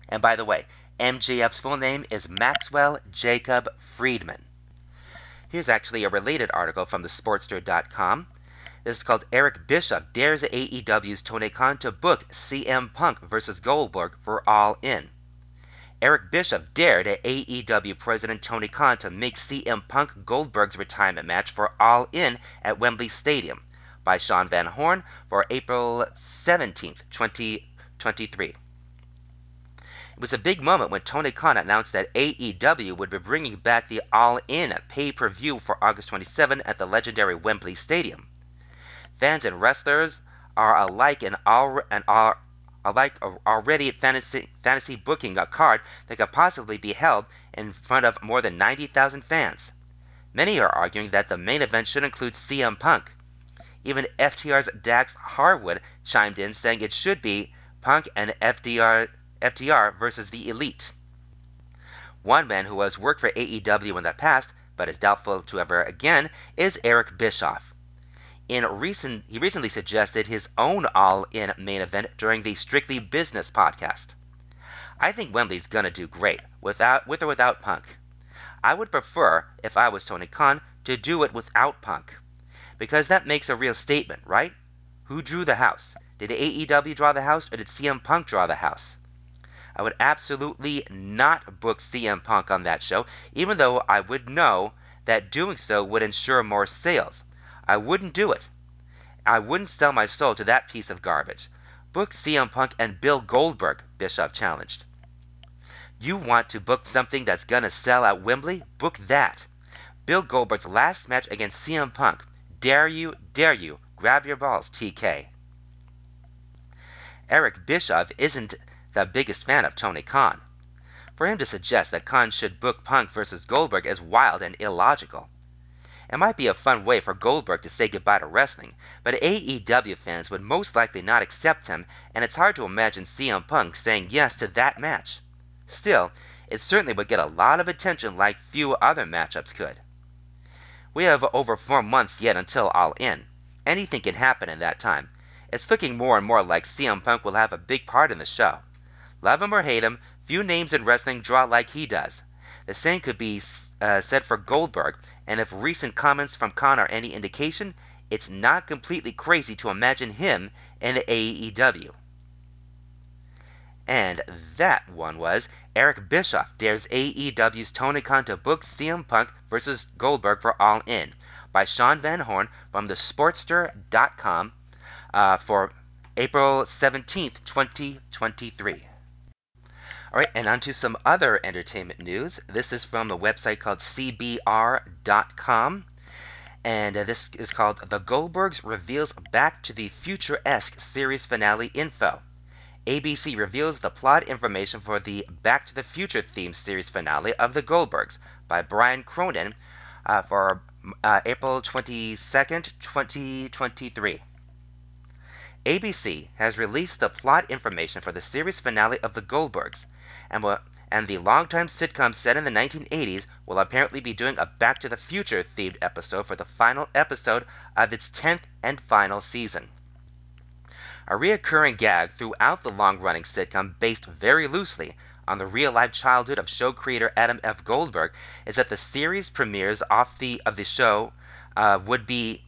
And by the way, MJF's full name is Maxwell Jacob Friedman. Here's actually a related article from the Sportster.com. This is called Eric Bischoff dares AEW's Tony Khan to book CM Punk versus Goldberg for All In. Eric Bischoff dared AEW President Tony Khan to make CM Punk Goldberg's retirement match for All In at Wembley Stadium by Sean Van Horn for April 17th, 2023. It was a big moment when Tony Khan announced that AEW would be bringing back the All In pay per view for August 27 at the legendary Wembley Stadium. Fans and wrestlers are alike and are, and are alike already fantasy, fantasy booking a card that could possibly be held in front of more than 90,000 fans. Many are arguing that the main event should include CM Punk. Even FTR's Dax Harwood chimed in saying it should be Punk and FDR, FTR versus the Elite. One man who has worked for AEW in the past, but is doubtful to ever again, is Eric Bischoff. In recent, he recently suggested his own all-in main event during the Strictly Business podcast. I think Wembley's gonna do great, without with or without Punk. I would prefer, if I was Tony Khan, to do it without Punk because that makes a real statement, right? Who drew the house? Did AEW draw the house or did CM Punk draw the house? I would absolutely not book CM Punk on that show, even though I would know that doing so would ensure more sales. I wouldn't do it. I wouldn't sell my soul to that piece of garbage. Book CM Punk and Bill Goldberg, Bischoff challenged. You want to book something that's gonna sell at Wembley? Book that. Bill Goldberg's last match against CM Punk Dare you, dare you, grab your balls, TK. Eric Bischoff isn't the biggest fan of Tony Khan. For him to suggest that Khan should book Punk versus Goldberg is wild and illogical. It might be a fun way for Goldberg to say goodbye to wrestling, but AEW fans would most likely not accept him, and it's hard to imagine CM Punk saying yes to that match. Still, it certainly would get a lot of attention like few other matchups could. We have over four months yet until All In. Anything can happen in that time. It's looking more and more like CM Punk will have a big part in the show. Love him or hate him, few names in wrestling draw like he does. The same could be uh, said for Goldberg, and if recent comments from Khan are any indication, it's not completely crazy to imagine him in AEW. And that one was Eric Bischoff dares AEW's Tony Khan to book CM Punk versus Goldberg for All In by Sean Van Horn from the Sportster.com uh, for April 17th, 2023. All right, and on to some other entertainment news. This is from a website called CBR.com. And uh, this is called The Goldbergs Reveals Back to the Future esque series finale info. ABC reveals the plot information for the Back to the Future themed series finale of The Goldbergs by Brian Cronin uh, for uh, April 22nd, 2023. ABC has released the plot information for the series finale of The Goldbergs, and, will, and the longtime sitcom set in the 1980s will apparently be doing a Back to the Future themed episode for the final episode of its 10th and final season. A reoccurring gag throughout the long running sitcom, based very loosely on the real life childhood of show creator Adam F. Goldberg, is that the series premieres off the of the show uh, would be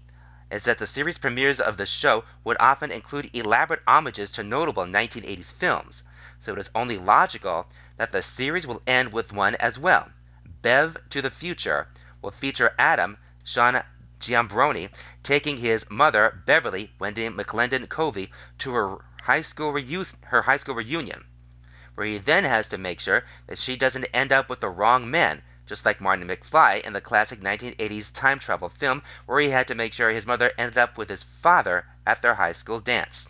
is that the series premieres of the show would often include elaborate homages to notable 1980s films, so it is only logical that the series will end with one as well. Bev to the Future will feature Adam, Sean Giambrone taking his mother, Beverly Wendi McLendon Covey, to her high school reu- her high school reunion, where he then has to make sure that she doesn't end up with the wrong man, just like Martin McFly in the classic 1980s time travel film, where he had to make sure his mother ended up with his father at their high school dance.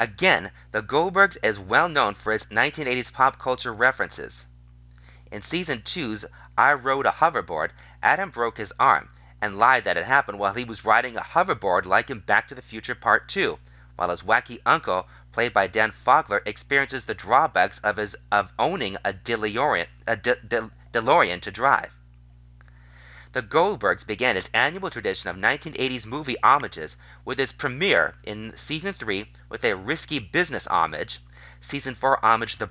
Again, The Goldbergs is well known for its 1980s pop culture references. In season 2's I Rode a Hoverboard, Adam broke his arm and lied that it happened while he was riding a hoverboard like in Back to the Future Part 2, while his wacky uncle, played by Dan Fogler, experiences the drawbacks of his of owning a DeLorean, a De, De, DeLorean to drive. The Goldbergs began its annual tradition of 1980s movie homages with its premiere in season 3 with a risky business homage, season 4 homage The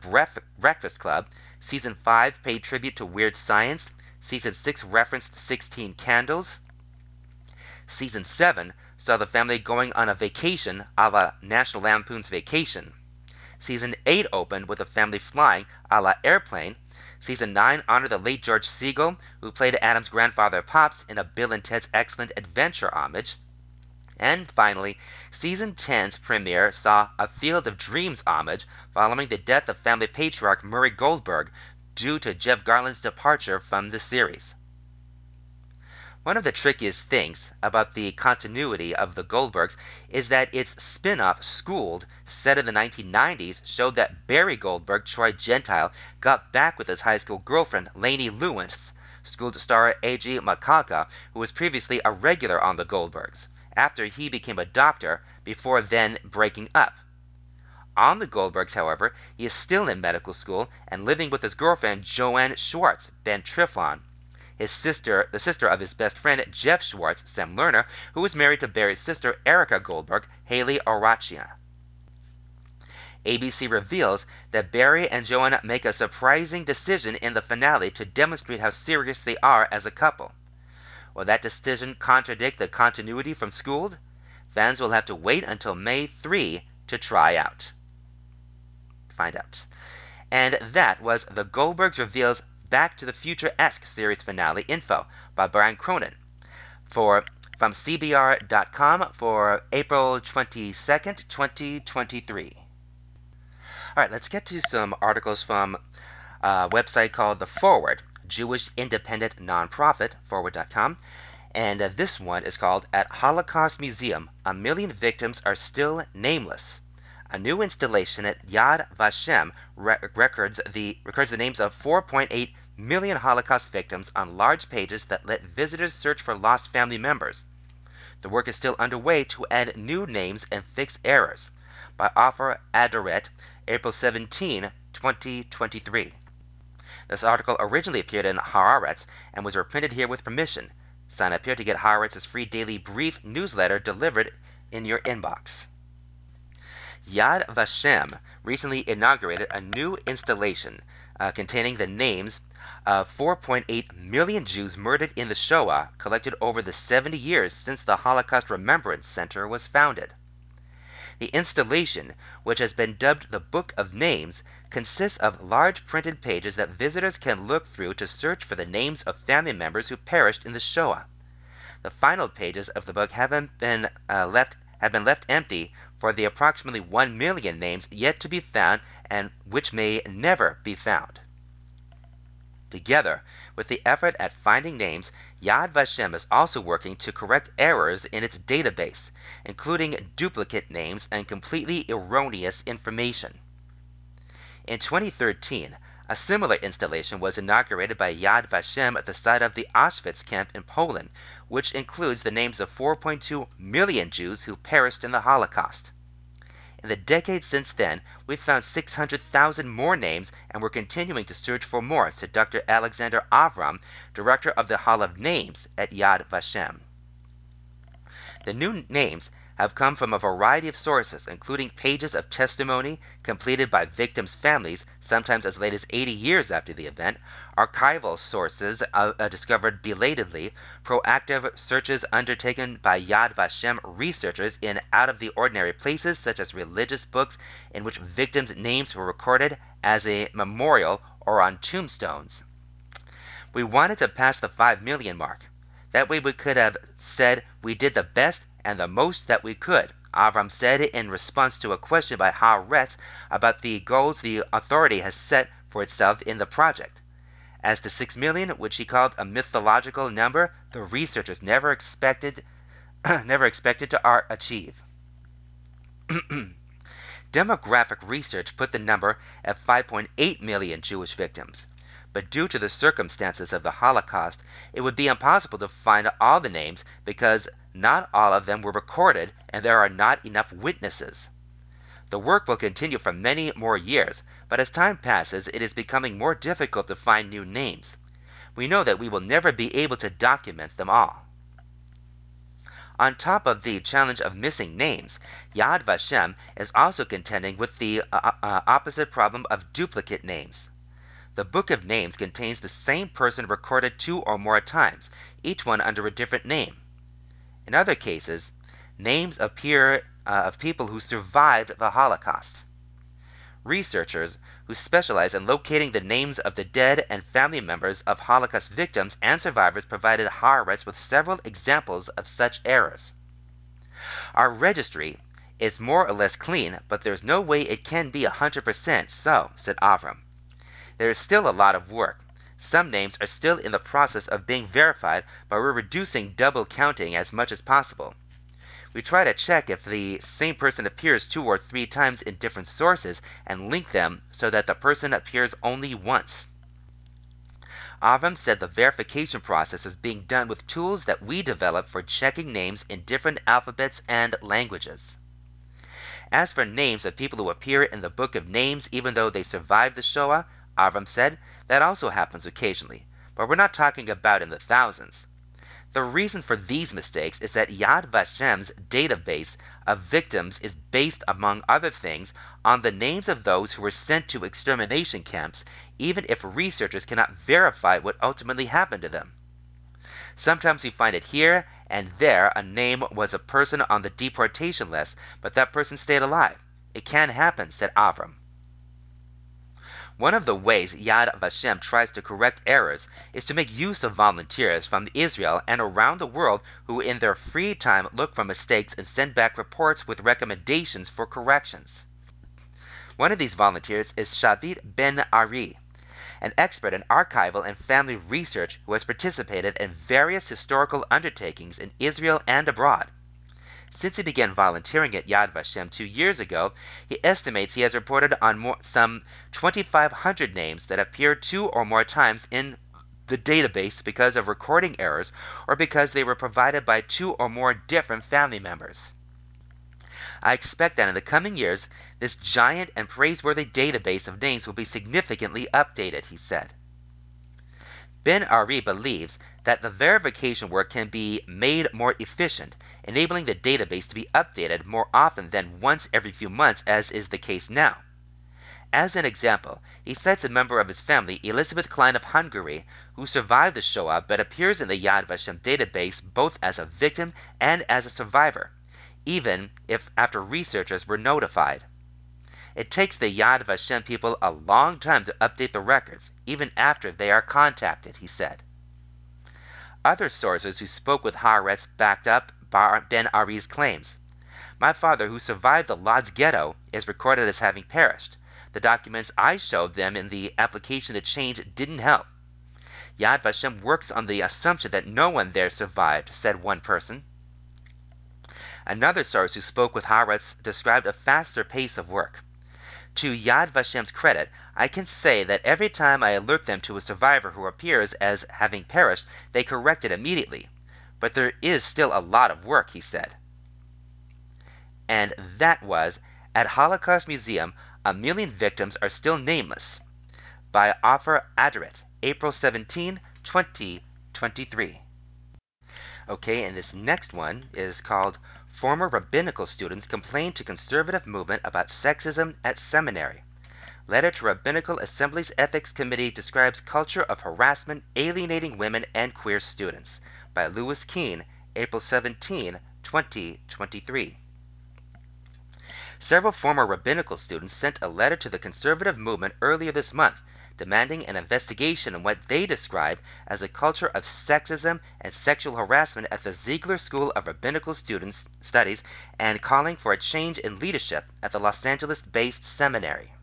Breakfast Club, Season 5 paid tribute to Weird Science. Season 6 referenced 16 Candles. Season 7 saw the family going on a vacation a la National Lampoon's Vacation. Season 8 opened with the family flying a la Airplane. Season 9 honored the late George Segal, who played Adam's grandfather Pops in a Bill and Ted's Excellent Adventure homage. And finally, season 10's premiere saw a Field of Dreams homage following the death of family patriarch Murray Goldberg due to Jeff Garlin's departure from the series. One of the trickiest things about the continuity of the Goldbergs is that its spin off, Schooled, set in the 1990s, showed that Barry Goldberg, Troy Gentile, got back with his high school girlfriend, Lainey Lewis, schooled star AJ Michalka, who was previously a regular on the Goldbergs after he became a doctor before then breaking up. On the Goldbergs, however, he is still in medical school and living with his girlfriend Joanne Schwartz, Ben Trifon, his sister, the sister of his best friend Jeff Schwartz, Sam Lerner, who is married to Barry's sister Erica Goldberg, Hayley Orrantia. ABC reveals that Barry and Joanna make a surprising decision in the finale to demonstrate how serious they are as a couple. Will that decision contradict the continuity from Schooled? Fans will have to wait until May 3 to try out. Find out. And that was The Goldbergs Reveals Back to the Future esque series finale info by Brian Cronin for from CBR.com for April 22nd, 2023. All right, let's get to some articles from a website called The Forward, Jewish independent nonprofit, forward.com. And uh, this one is called At Holocaust Museum A Million Victims Are Still Nameless. A new installation at Yad Vashem re- records, the, records the names of 4.8 million Holocaust victims on large pages that let visitors search for lost family members. The work is still underway to add new names and fix errors. By Ofer Aderet, April 17, 2023. This article originally appeared in Haaretz and was reprinted here with permission. Sign up here to get Haaretz's free daily brief newsletter delivered in your inbox. Yad Vashem recently inaugurated a new installation uh, containing the names of 4.8 million Jews murdered in the Shoah collected over the 70 years since the Holocaust Remembrance Center was founded. The installation, which has been dubbed the Book of Names, consists of large printed pages that visitors can look through to search for the names of family members who perished in the Shoah. The final pages of the book haven't been uh, left have been left empty for the approximately 1 million names yet to be found and which may never be found. Together with the effort at finding names, Yad Vashem is also working to correct errors in its database, including duplicate names and completely erroneous information. In 2013, a similar installation was inaugurated by Yad Vashem at the site of the Auschwitz camp in Poland, which includes the names of 4.2 million Jews who perished in the Holocaust. In the decades since then, we've found 600,000 more names and we're continuing to search for more, said Dr. Alexander Avram, director of the Hall of Names at Yad Vashem. The new names have come from a variety of sources, including pages of testimony completed by victims' families, sometimes as late as 80 years after the event, archival sources uh, uh, discovered belatedly, proactive searches undertaken by Yad Vashem researchers in out of the ordinary places, such as religious books in which victims' names were recorded as a memorial or on tombstones. We wanted to pass the 5 million mark. That way we could have said we did the best and the most that we could, Avram said in response to a question by Haaretz about the goals the authority has set for itself in the project. As to 6 million, which he called a mythological number, the researchers never expected never expected to achieve. Demographic research put the number at 5.8 million Jewish victims but due to the circumstances of the Holocaust, it would be impossible to find all the names because not all of them were recorded and there are not enough witnesses. The work will continue for many more years, but as time passes, it is becoming more difficult to find new names. We know that we will never be able to document them all. On top of the challenge of missing names, Yad Vashem is also contending with the uh, uh, opposite problem of duplicate names. The Book of Names contains the same person recorded two or more times, each one under a different name. In other cases, names appear uh, of people who survived the Holocaust. Researchers who specialize in locating the names of the dead and family members of Holocaust victims and survivors provided Haaretz with several examples of such errors. Our registry is more or less clean, but there's no way it can be 100% so, said Avram. There is still a lot of work. Some names are still in the process of being verified, but we're reducing double counting as much as possible. We try to check if the same person appears two or three times in different sources and link them so that the person appears only once. Avram said the verification process is being done with tools that we develop for checking names in different alphabets and languages. As for names of people who appear in the Book of Names even though they survived the Shoah, Avram said, that also happens occasionally, but we're not talking about in the thousands. The reason for these mistakes is that Yad Vashem's database of victims is based, among other things, on the names of those who were sent to extermination camps, even if researchers cannot verify what ultimately happened to them. Sometimes we find it here and there a name was a person on the deportation list, but that person stayed alive. It can happen, said Avram. One of the ways Yad Vashem tries to correct errors is to make use of volunteers from Israel and around the world who in their free time look for mistakes and send back reports with recommendations for corrections. One of these volunteers is Shavit Ben Ari, an expert in archival and family research who has participated in various historical undertakings in Israel and abroad. Since he began volunteering at Yad Vashem two years ago, he estimates he has reported on more, some 2,500 names that appear two or more times in the database because of recording errors or because they were provided by two or more different family members. I expect that in the coming years, this giant and praiseworthy database of names will be significantly updated, he said. Ben Ari believes that the verification work can be made more efficient, enabling the database to be updated more often than once every few months, as is the case now. As an example, he cites a member of his family, Elizabeth Klein of Hungary, who survived the Shoah but appears in the Yad Vashem database both as a victim and as a survivor, even if after researchers were notified. It takes the Yad Vashem people a long time to update the records, even after they are contacted, he said. Other sources who spoke with Haaretz backed up Ben Ari's claims. My father, who survived the Lodz ghetto, is recorded as having perished. The documents I showed them in the application to change didn't help. Yad Vashem works on the assumption that no one there survived, said one person. Another source who spoke with Haaretz described a faster pace of work. To Yad Vashem's credit, I can say that every time I alert them to a survivor who appears as having perished, they correct it immediately. But there is still a lot of work, he said. And that was At Holocaust Museum, A Million Victims Are Still Nameless by Ofer Aderet, April 17, 2023. Okay, and this next one is called Former rabbinical students complain to conservative movement about sexism at seminary. Letter to Rabbinical Assembly's Ethics Committee describes culture of harassment alienating women and queer students by Louis Keene, April 17, 2023. Several former rabbinical students sent a letter to the conservative movement earlier this month demanding an investigation on what they describe as a culture of sexism and sexual harassment at the Ziegler School of Rabbinical Students Studies and calling for a change in leadership at the Los Angeles based seminary.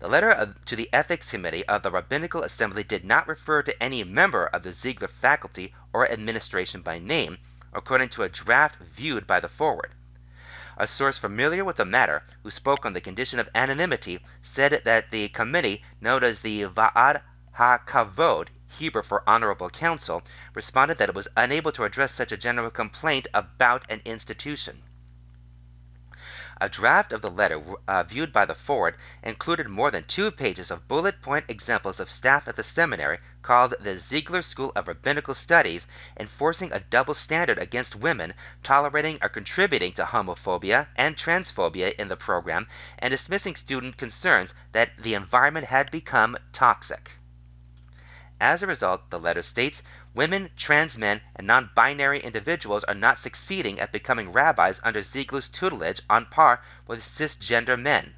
The letter to the Ethics Committee of the Rabbinical Assembly did not refer to any member of the Ziegler faculty or administration by name, according to a draft viewed by the Forward. A source familiar with the matter, who spoke on the condition of anonymity, said that the committee, known as the Va'ad HaKavod, Hebrew for Honorable Council, responded that it was unable to address such a general complaint about an institution. A draft of the letter uh, viewed by the Forward included more than two pages of bullet point examples of staff at the seminary called the Ziegler School of Rabbinical Studies enforcing a double standard against women, tolerating or contributing to homophobia and transphobia in the program, and dismissing student concerns that the environment had become toxic. As a result, the letter states, women, trans men, and non binary individuals are not succeeding at becoming rabbis under Ziegler's tutelage on par with cisgender men.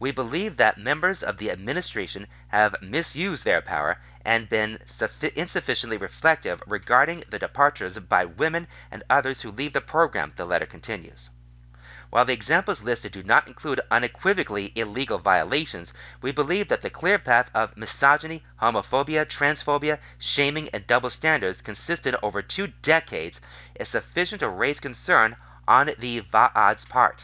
We believe that members of the administration have misused their power and been insufficiently reflective regarding the departures by women and others who leave the program, the letter continues. While the examples listed do not include unequivocally illegal violations, we believe that the clear path of misogyny, homophobia, transphobia, shaming, and double standards consistent over two decades is sufficient to raise concern on the Va'ad's part.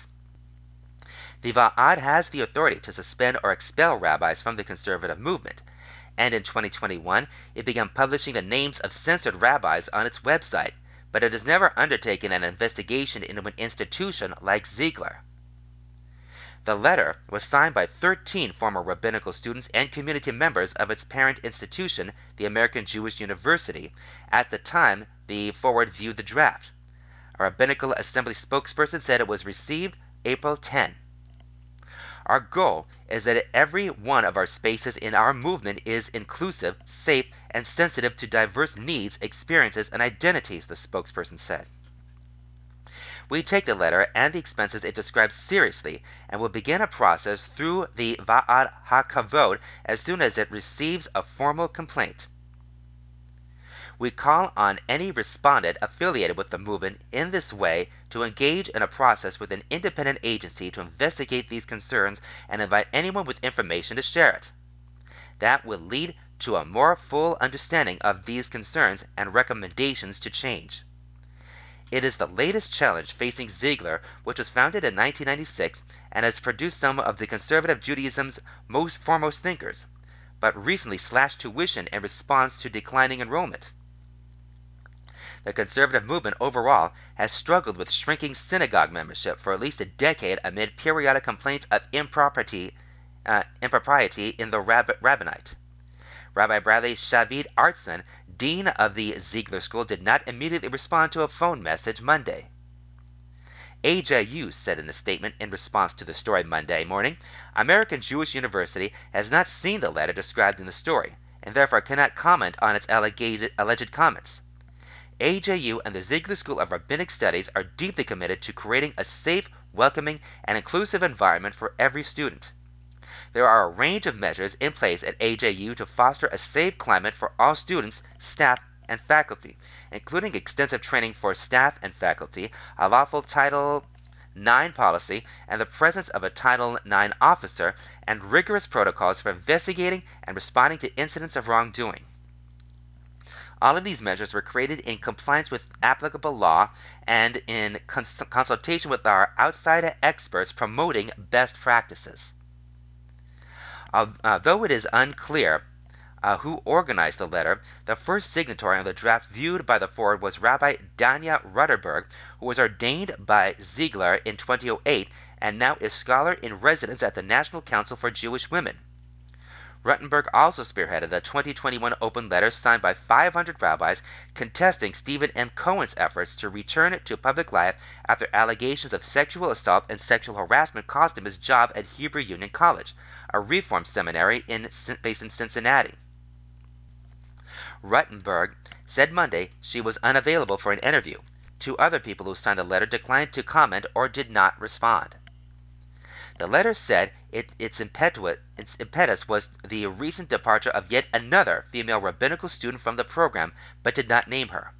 The Va'ad has the authority to suspend or expel rabbis from the conservative movement, and in 2021 it began publishing the names of censored rabbis on its website but it has never undertaken an investigation into an institution like Ziegler. The letter was signed by 13 former rabbinical students and community members of its parent institution, the American Jewish University, at the time the Forward viewed the draft. A rabbinical assembly spokesperson said it was received April 10. Our goal is that every one of our spaces in our movement is inclusive, safe, and sensitive to diverse needs, experiences, and identities, the spokesperson said. We take the letter and the expenses it describes seriously and will begin a process through the Va'ad HaKavod as soon as it receives a formal complaint. We call on any respondent affiliated with the movement in this way to engage in a process with an independent agency to investigate these concerns and invite anyone with information to share it. That will lead to a more full understanding of these concerns and recommendations to change. It is the latest challenge facing Ziegler, which was founded in 1996 and has produced some of the conservative Judaism's most foremost thinkers, but recently slashed tuition in response to declining enrollment. The conservative movement overall has struggled with shrinking synagogue membership for at least a decade amid periodic complaints of impropriety, uh, impropriety in the rab- rabbinate. Rabbi Bradley Shavit Artson, dean of the Ziegler School, did not immediately respond to a phone message Monday. AJU said in a statement in response to the story Monday morning American Jewish University has not seen the letter described in the story, and therefore cannot comment on its alleged comments. AJU and the Ziegler School of Rabbinic Studies are deeply committed to creating a safe, welcoming, and inclusive environment for every student. There are a range of measures in place at AJU to foster a safe climate for all students, staff, and faculty, including extensive training for staff and faculty, a lawful Title IX policy, and the presence of a Title IX officer, and rigorous protocols for investigating and responding to incidents of wrongdoing. All of these measures were created in compliance with applicable law and in cons- consultation with our outside experts promoting best practices. Uh, though it is unclear uh, who organized the letter, the first signatory on the draft viewed by the Ford was Rabbi Danya Ruttenberg, who was ordained by Ziegler in 2008 and now is scholar in residence at the National Council for Jewish Women. Ruttenberg also spearheaded the 2021 open letter signed by 500 rabbis contesting Steven M. Cohen's efforts to return to public life after allegations of sexual assault and sexual harassment cost him his job at Hebrew Union College, a reform seminary in, based in Cincinnati. Ruttenberg said Monday she was unavailable for an interview. Two other people who signed the letter declined to comment or did not respond. The letter said it, its, its impetus was the recent departure of yet another female rabbinical student from the program, but did not name her.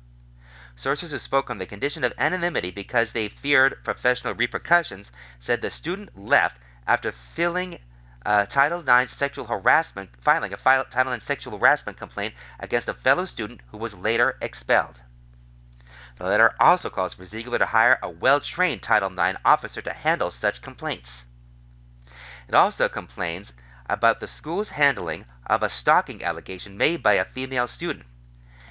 Sources who spoke on the condition of anonymity because they feared professional repercussions said the student left after filling uh, Title IX sexual harassment, filing a Title IX sexual harassment complaint against a fellow student who was later expelled. The letter also calls for Ziegler to hire a well trained Title IX officer to handle such complaints. It also complains about the school's handling of a stalking allegation made by a female student.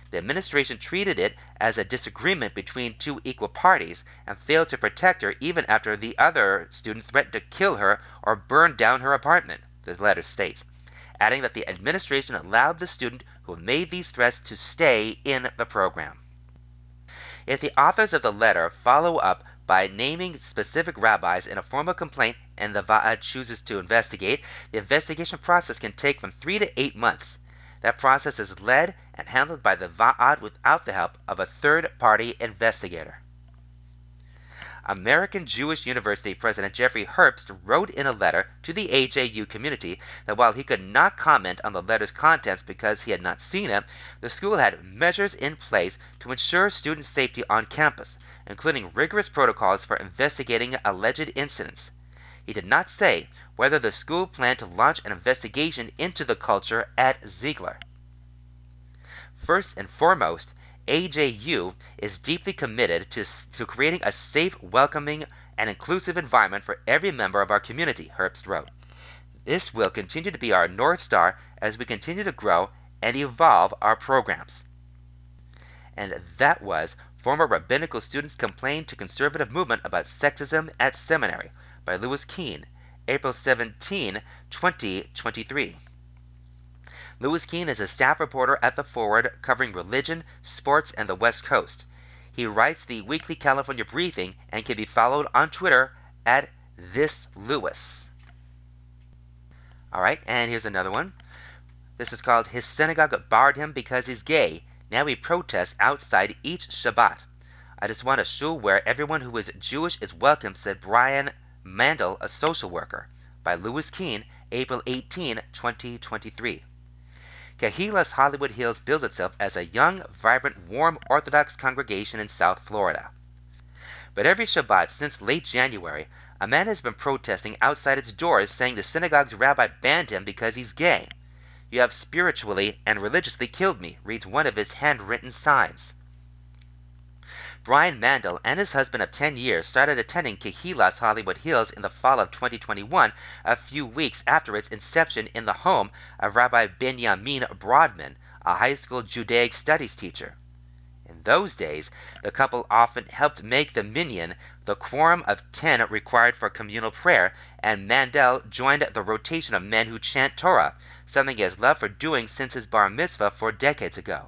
The administration treated it as a disagreement between two equal parties and failed to protect her even after the other student threatened to kill her or burn down her apartment, the letter states, adding that the administration allowed the student who made these threats to stay in the program. If the authors of the letter follow up by naming specific rabbis in a formal complaint and the Va'ad chooses to investigate, the investigation process can take from three to eight months. That process is led and handled by the Va'ad without the help of a third party investigator. American Jewish University President Jeffrey Herbst wrote in a letter to the AJU community that while he could not comment on the letter's contents because he had not seen it, the school had measures in place to ensure student safety on campus, including rigorous protocols for investigating alleged incidents. He did not say whether the school planned to launch an investigation into the culture at Ziegler. First and foremost, AJU is deeply committed to, to creating a safe, welcoming, and inclusive environment for every member of our community, Herbst wrote. This will continue to be our North Star as we continue to grow and evolve our programs. And that was Former rabbinical students complain to conservative movement about sexism at seminary by Louis Keene, April 17, 2023. Louis Keene is a staff reporter at The Forward covering religion, sports, and the West Coast. He writes the weekly California Briefing and can be followed on Twitter at This Louis. All right, and here's another one. This is called His Synagogue Barred Him Because He's Gay. Now we protest outside each Shabbat. I just want a shul where everyone who is Jewish is welcome, said Brian Mandel, a social worker. By Louis Keene, April 18, 2023. Kehilas Hollywood Hills bills itself as a young, vibrant, warm Orthodox congregation in South Florida. But every Shabbat since late January, a man has been protesting outside its doors saying the synagogue's rabbi banned him because he's gay. You have spiritually and religiously killed me, reads one of his handwritten signs. Brian Mandel and his husband of 10 years started attending Kehilas Hollywood Hills in the fall of 2021, a few weeks after its inception in the home of Rabbi Benjamin Brodman, a high school Judaic studies teacher. In those days, the couple often helped make the minyan, the quorum of 10 required for communal prayer, and Mandel joined the rotation of men who chant Torah, something he has loved for doing since his bar mitzvah four decades ago.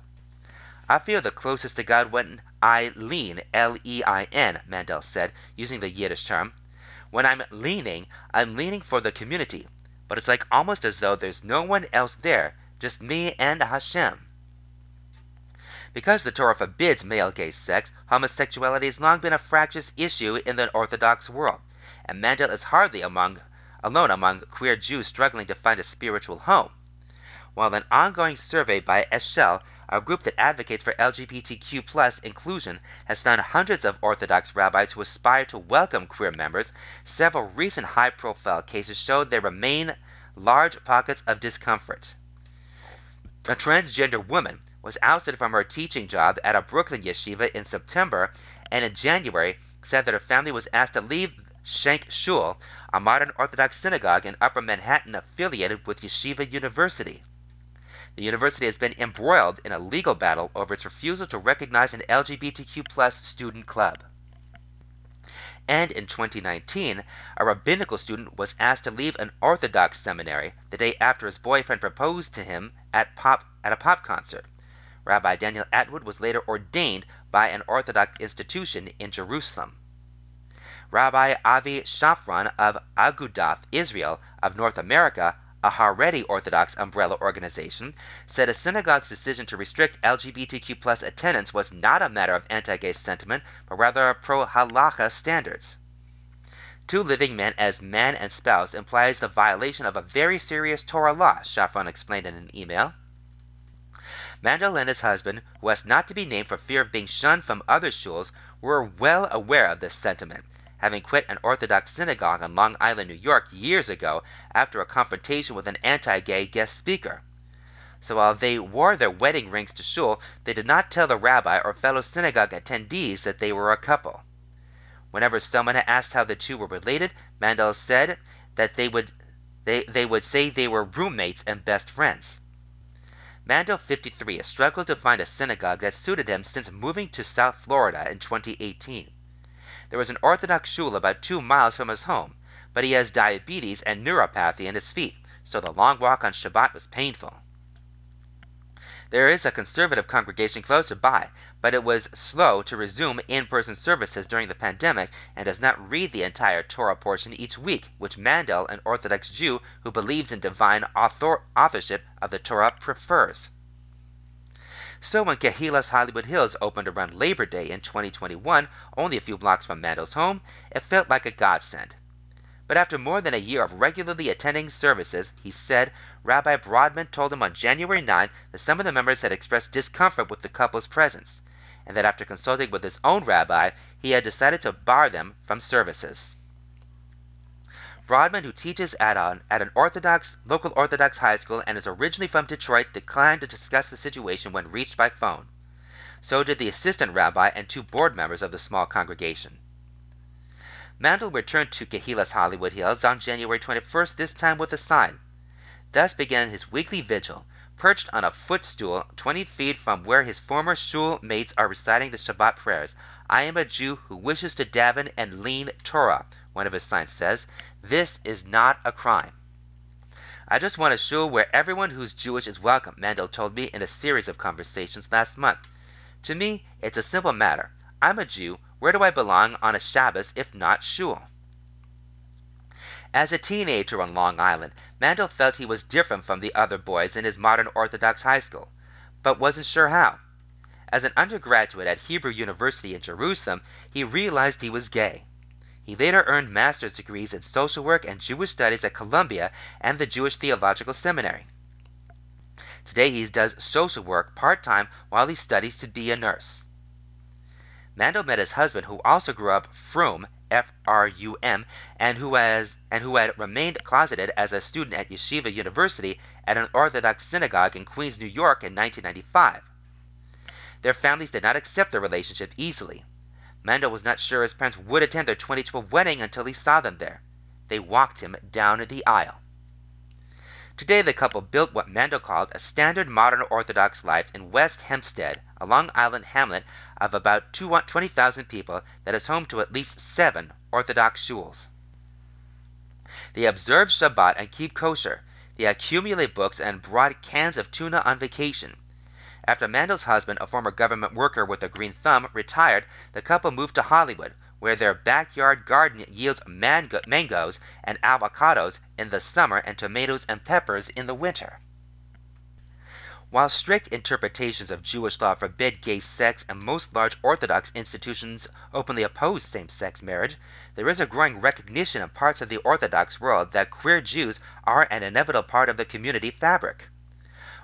I feel the closest to God when I lein, L E I N, Mandel said, using the Yiddish term. When I'm leining, I'm leining for the community, but it's like almost as though there's no one else there, just me and Hashem. Because the Torah forbids male gay sex, homosexuality has long been a fractious issue in the Orthodox world, and Mandel is hardly among, alone among queer Jews struggling to find a spiritual home. While an ongoing survey by Eshel, a group that advocates for LGBTQ inclusion, has found hundreds of Orthodox rabbis who aspire to welcome queer members, several recent high profile cases showed there remain large pockets of discomfort. A transgender woman was ousted from her teaching job at a Brooklyn yeshiva in September and in January said that her family was asked to leave Shank Shul, a modern Orthodox synagogue in Upper Manhattan affiliated with Yeshiva University. The university has been embroiled in a legal battle over its refusal to recognize an LGBTQ student club. And in 2019, a rabbinical student was asked to leave an Orthodox seminary the day after his boyfriend proposed to him at, pop, at a pop concert. Rabbi Daniel Atwood was later ordained by an Orthodox institution in Jerusalem. Rabbi Avi Shafran of Agudath Israel of North America, a Haredi Orthodox umbrella organization, said a synagogue's decision to restrict LGBTQ plus attendance was not a matter of anti-gay sentiment, but rather pro-halacha standards. Two living men as man and spouse implies the violation of a very serious Torah law, Shafran explained in an email. Mandel and his husband, who was not to be named for fear of being shunned from other shuls, were well aware of this sentiment, having quit an Orthodox synagogue on Long Island, New York, years ago after a confrontation with an anti gay guest speaker. So while they wore their wedding rings to shul, they did not tell the rabbi or fellow synagogue attendees that they were a couple. Whenever someone asked how the two were related, Mandel said that they would they, they would say they were roommates and best friends. Mandel 53 has struggled to find a synagogue that suited him since moving to South Florida in 2018. There was an Orthodox shul about two miles from his home, but he has diabetes and neuropathy in his feet, so the long walk on Shabbat was painful. There is a conservative congregation closer by, but it was slow to resume in person services during the pandemic and does not read the entire Torah portion each week, which Mandel, an Orthodox Jew who believes in divine author- authorship of the Torah, prefers. So when Kehilas Hollywood Hills opened around Labor Day in 2021, only a few blocks from Mandel's home, it felt like a godsend. But after more than a year of regularly attending services, he said Rabbi Broadman told him on January 9 that some of the members had expressed discomfort with the couple's presence, and that after consulting with his own rabbi, he had decided to bar them from services. Broadman, who teaches at an, at an Orthodox local Orthodox high school and is originally from Detroit, declined to discuss the situation when reached by phone. So did the assistant rabbi and two board members of the small congregation. Mandel returned to Kehilas Hollywood Hills on January 21st, this time with a sign. Thus began his weekly vigil, perched on a footstool 20 feet from where his former shul mates are reciting the Shabbat prayers. I am a Jew who wishes to daven and lein Torah, one of his signs says. This is not a crime. I just want a shul where everyone who's Jewish is welcome, Mandel told me in a series of conversations last month. To me, it's a simple matter. I'm a Jew. Where do I belong on a Shabbos if not shul? As a teenager on Long Island, Mandel felt he was different from the other boys in his modern Orthodox high school, but wasn't sure how. As an undergraduate at Hebrew University in Jerusalem, he realized he was gay. He later earned master's degrees in social work and Jewish studies at Columbia and the Jewish Theological Seminary. Today he does social work part time while he studies to be a nurse. Mandel met his husband, who also grew up frum, F-R-U-M, and who has and who had remained closeted as a student at Yeshiva University at an Orthodox synagogue in Queens, New York in 1995. Their families did not accept their relationship easily. Mandel was not sure his parents would attend their 2012 wedding until he saw them there. They walked him down the aisle. Today, the couple built what Mandel called a standard modern Orthodox life in West Hempstead, a Long Island hamlet of about 20,000 people that is home to at least seven Orthodox shuls. They observe Shabbat and keep kosher. They accumulate books and brought cans of tuna on vacation. After Mandel's husband, a former government worker with a green thumb, retired, the couple moved to Hollywood, where their backyard garden yields mango- mangoes and avocados in the summer and tomatoes and peppers in the winter. While strict interpretations of Jewish law forbid gay sex and most large Orthodox institutions openly oppose same sex marriage, there is a growing recognition in parts of the Orthodox world that queer Jews are an inevitable part of the community fabric.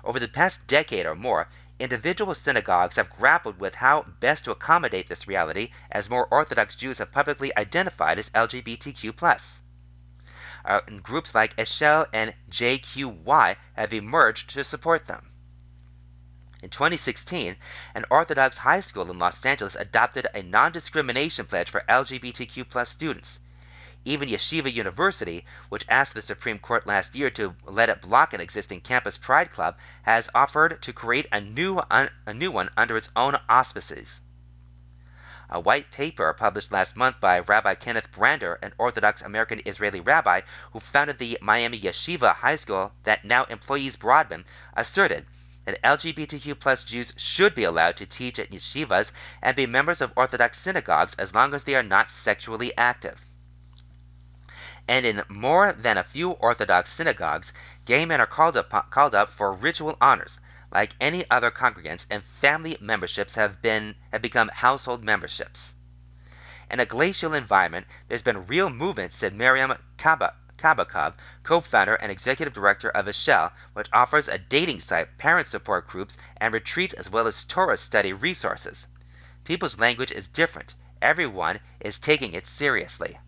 Over the past decade or more, individual synagogues have grappled with how best to accommodate this reality as more Orthodox Jews have publicly identified as LGBTQ. Uh, groups like Eshel and JQY have emerged to support them. In 2016, an Orthodox high school in Los Angeles adopted a non discrimination pledge for LGBTQ students. Even Yeshiva University, which asked the Supreme Court last year to let it block an existing campus pride club, has offered to create a new, un, a new one under its own auspices. A white paper published last month by Rabbi Kenneth Brander, an Orthodox American Israeli rabbi who founded the Miami Yeshiva High School that now employs Broadman, asserted that LGBTQ plus Jews should be allowed to teach at yeshivas and be members of Orthodox synagogues as long as they are not sexually active and in more than a few Orthodox synagogues, gay men are called up, called up for ritual honors. Like any other congregants, and family memberships have been have become household memberships. In a glacial environment, there's been real movement, said Miriam Kabakov, co-founder and executive director of Eshel, which offers a dating site, parent support groups, and retreats as well as Torah study resources. People's language is different. Everyone is taking it seriously.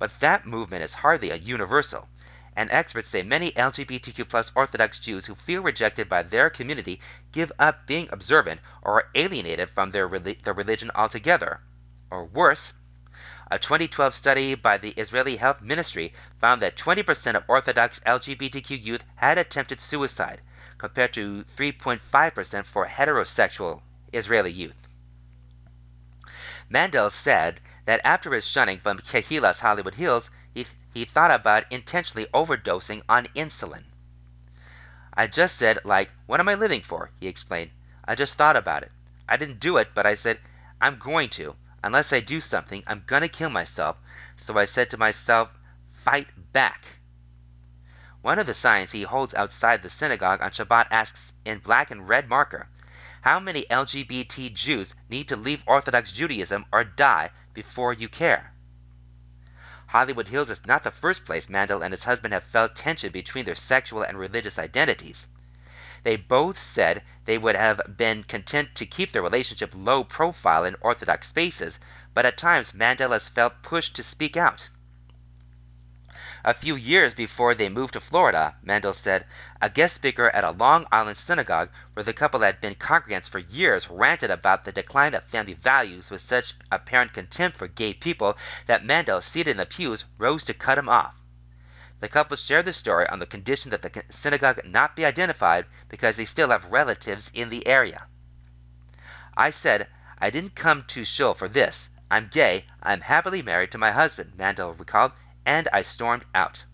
But that movement is hardly a universal, and experts say many LGBTQ plus Orthodox Jews who feel rejected by their community give up being observant or are alienated from their, their religion altogether. Or worse, a 2012 study by the Israeli Health Ministry found that 20% of Orthodox LGBTQ youth had attempted suicide, compared to 3.5% for heterosexual Israeli youth. Mandel said that after his shunning from Kehilas Hollywood Hills, he, he thought about intentionally overdosing on insulin. I just said, like, what am I living for? He explained. I just thought about it. I didn't do it, but I said, I'm going to. Unless I do something, I'm going to kill myself. So I said to myself, fight back. One of the signs he holds outside the synagogue on Shabbat asks in black and red marker, How many LGBT Jews need to leave Orthodox Judaism or die before you care. Hollywood Hills is not the first place Mandel and his husband have felt tension between their sexual and religious identities. They both said they would have been content to keep their relationship low profile in Orthodox spaces, but at times Mandel has felt pushed to speak out. A few years before they moved to Florida, Mandel said, a guest speaker at a Long Island synagogue where the couple had been congregants for years ranted about the decline of family values with such apparent contempt for gay people that Mandel, seated in the pews, rose to cut him off. The couple shared the story on the condition that the synagogue not be identified because they still have relatives in the area. I said, I didn't come to shul for this. I'm gay. I'm happily married to my husband, Mandel recalled, and I stormed out.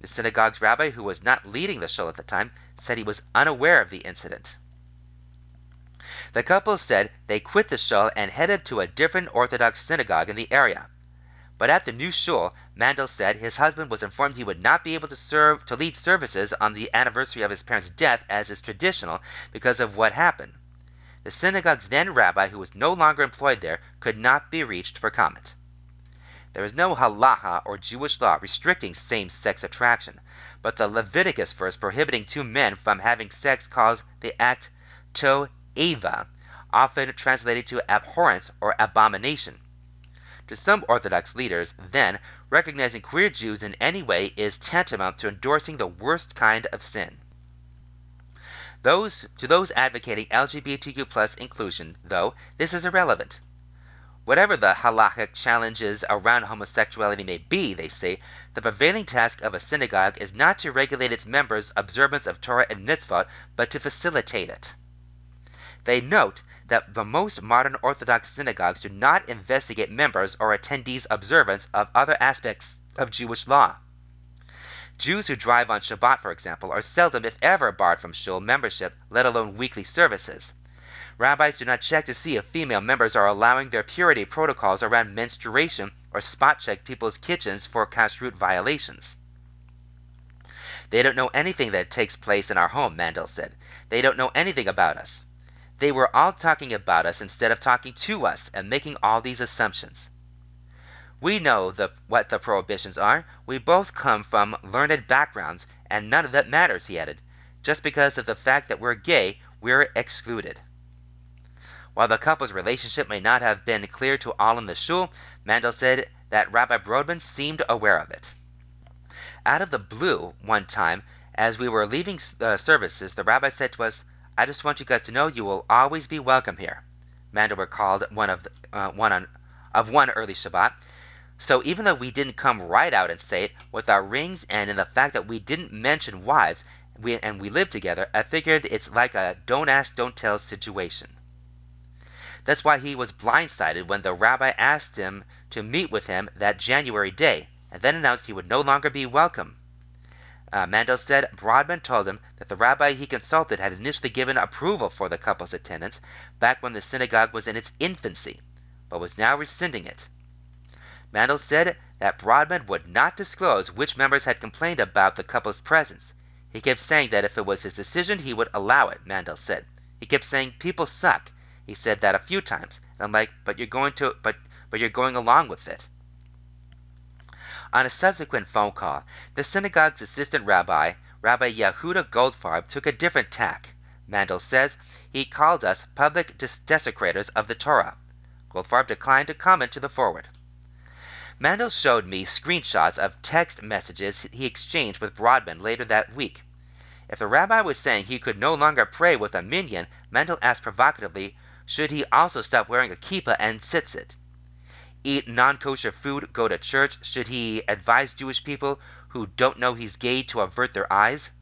The synagogue's rabbi, who was not leading the shul at the time, said he was unaware of the incident. The couple said they quit the shul and headed to a different Orthodox synagogue in the area. But at the new shul, Mandel said his husband was informed he would not be able to serve to lead services on the anniversary of his parents' death as is traditional because of what happened. The synagogue's then rabbi, who was no longer employed there, could not be reached for comment. There is no halacha or Jewish law restricting same-sex attraction, but the Leviticus verse prohibiting two men from having sex calls the act to'eva, often translated to abhorrence or abomination. To some Orthodox leaders, then, recognizing queer Jews in any way is tantamount to endorsing the worst kind of sin. Those, to those advocating LGBTQ inclusion, though, this is irrelevant. Whatever the halachic challenges around homosexuality may be, they say, the prevailing task of a synagogue is not to regulate its members' observance of Torah and mitzvot, but to facilitate it. They note that the most modern Orthodox synagogues do not investigate members or attendees' observance of other aspects of Jewish law. Jews who drive on Shabbat, for example, are seldom, if ever, barred from shul membership, let alone weekly services. Rabbis do not check to see if female members are allowing their purity protocols around menstruation or spot check people's kitchens for kashrut violations. They don't know anything that takes place in our home, Mandel said. They don't know anything about us. They were all talking about us instead of talking to us and making all these assumptions. We know the, what the prohibitions are. We both come from learned backgrounds, and none of that matters, he added. Just because of the fact that we're gay, we're excluded. While the couple's relationship may not have been clear to all in the shul, Mandel said that Rabbi Brodman seemed aware of it. Out of the blue, one time, as we were leaving uh, services, the rabbi said to us, I just want you guys to know you will always be welcome here. Mandel recalled one of the, uh, one on, of one early Shabbat. So even though we didn't come right out and say it, with our rings and in the fact that we didn't mention wives, we, and we lived together, I figured it's like a don't ask, don't tell situation. That's why he was blindsided when the rabbi asked him to meet with him that January day, and then announced he would no longer be welcome. Uh, Mandel said Brodman told him that the rabbi he consulted had initially given approval for the couple's attendance back when the synagogue was in its infancy, but was now rescinding it. Mandel said that Brodman would not disclose which members had complained about the couple's presence. He kept saying that if it was his decision, he would allow it, Mandel said. He kept saying, people suck, he said that a few times. And I'm like, but you're going to, but, but you're going along with it. On a subsequent phone call, the synagogue's assistant rabbi, Rabbi Yehuda Goldfarb, took a different tack. Mandel says he called us public desecrators of the Torah. Goldfarb declined to comment to the forward. Mandel showed me screenshots of text messages he exchanged with Broadman later that week. If the rabbi was saying he could no longer pray with a minyan, Mandel asked provocatively should he also stop wearing a kippah and tzitzit? Eat non-kosher food, go to church? Should he advise Jewish people who don't know he's gay to avert their eyes?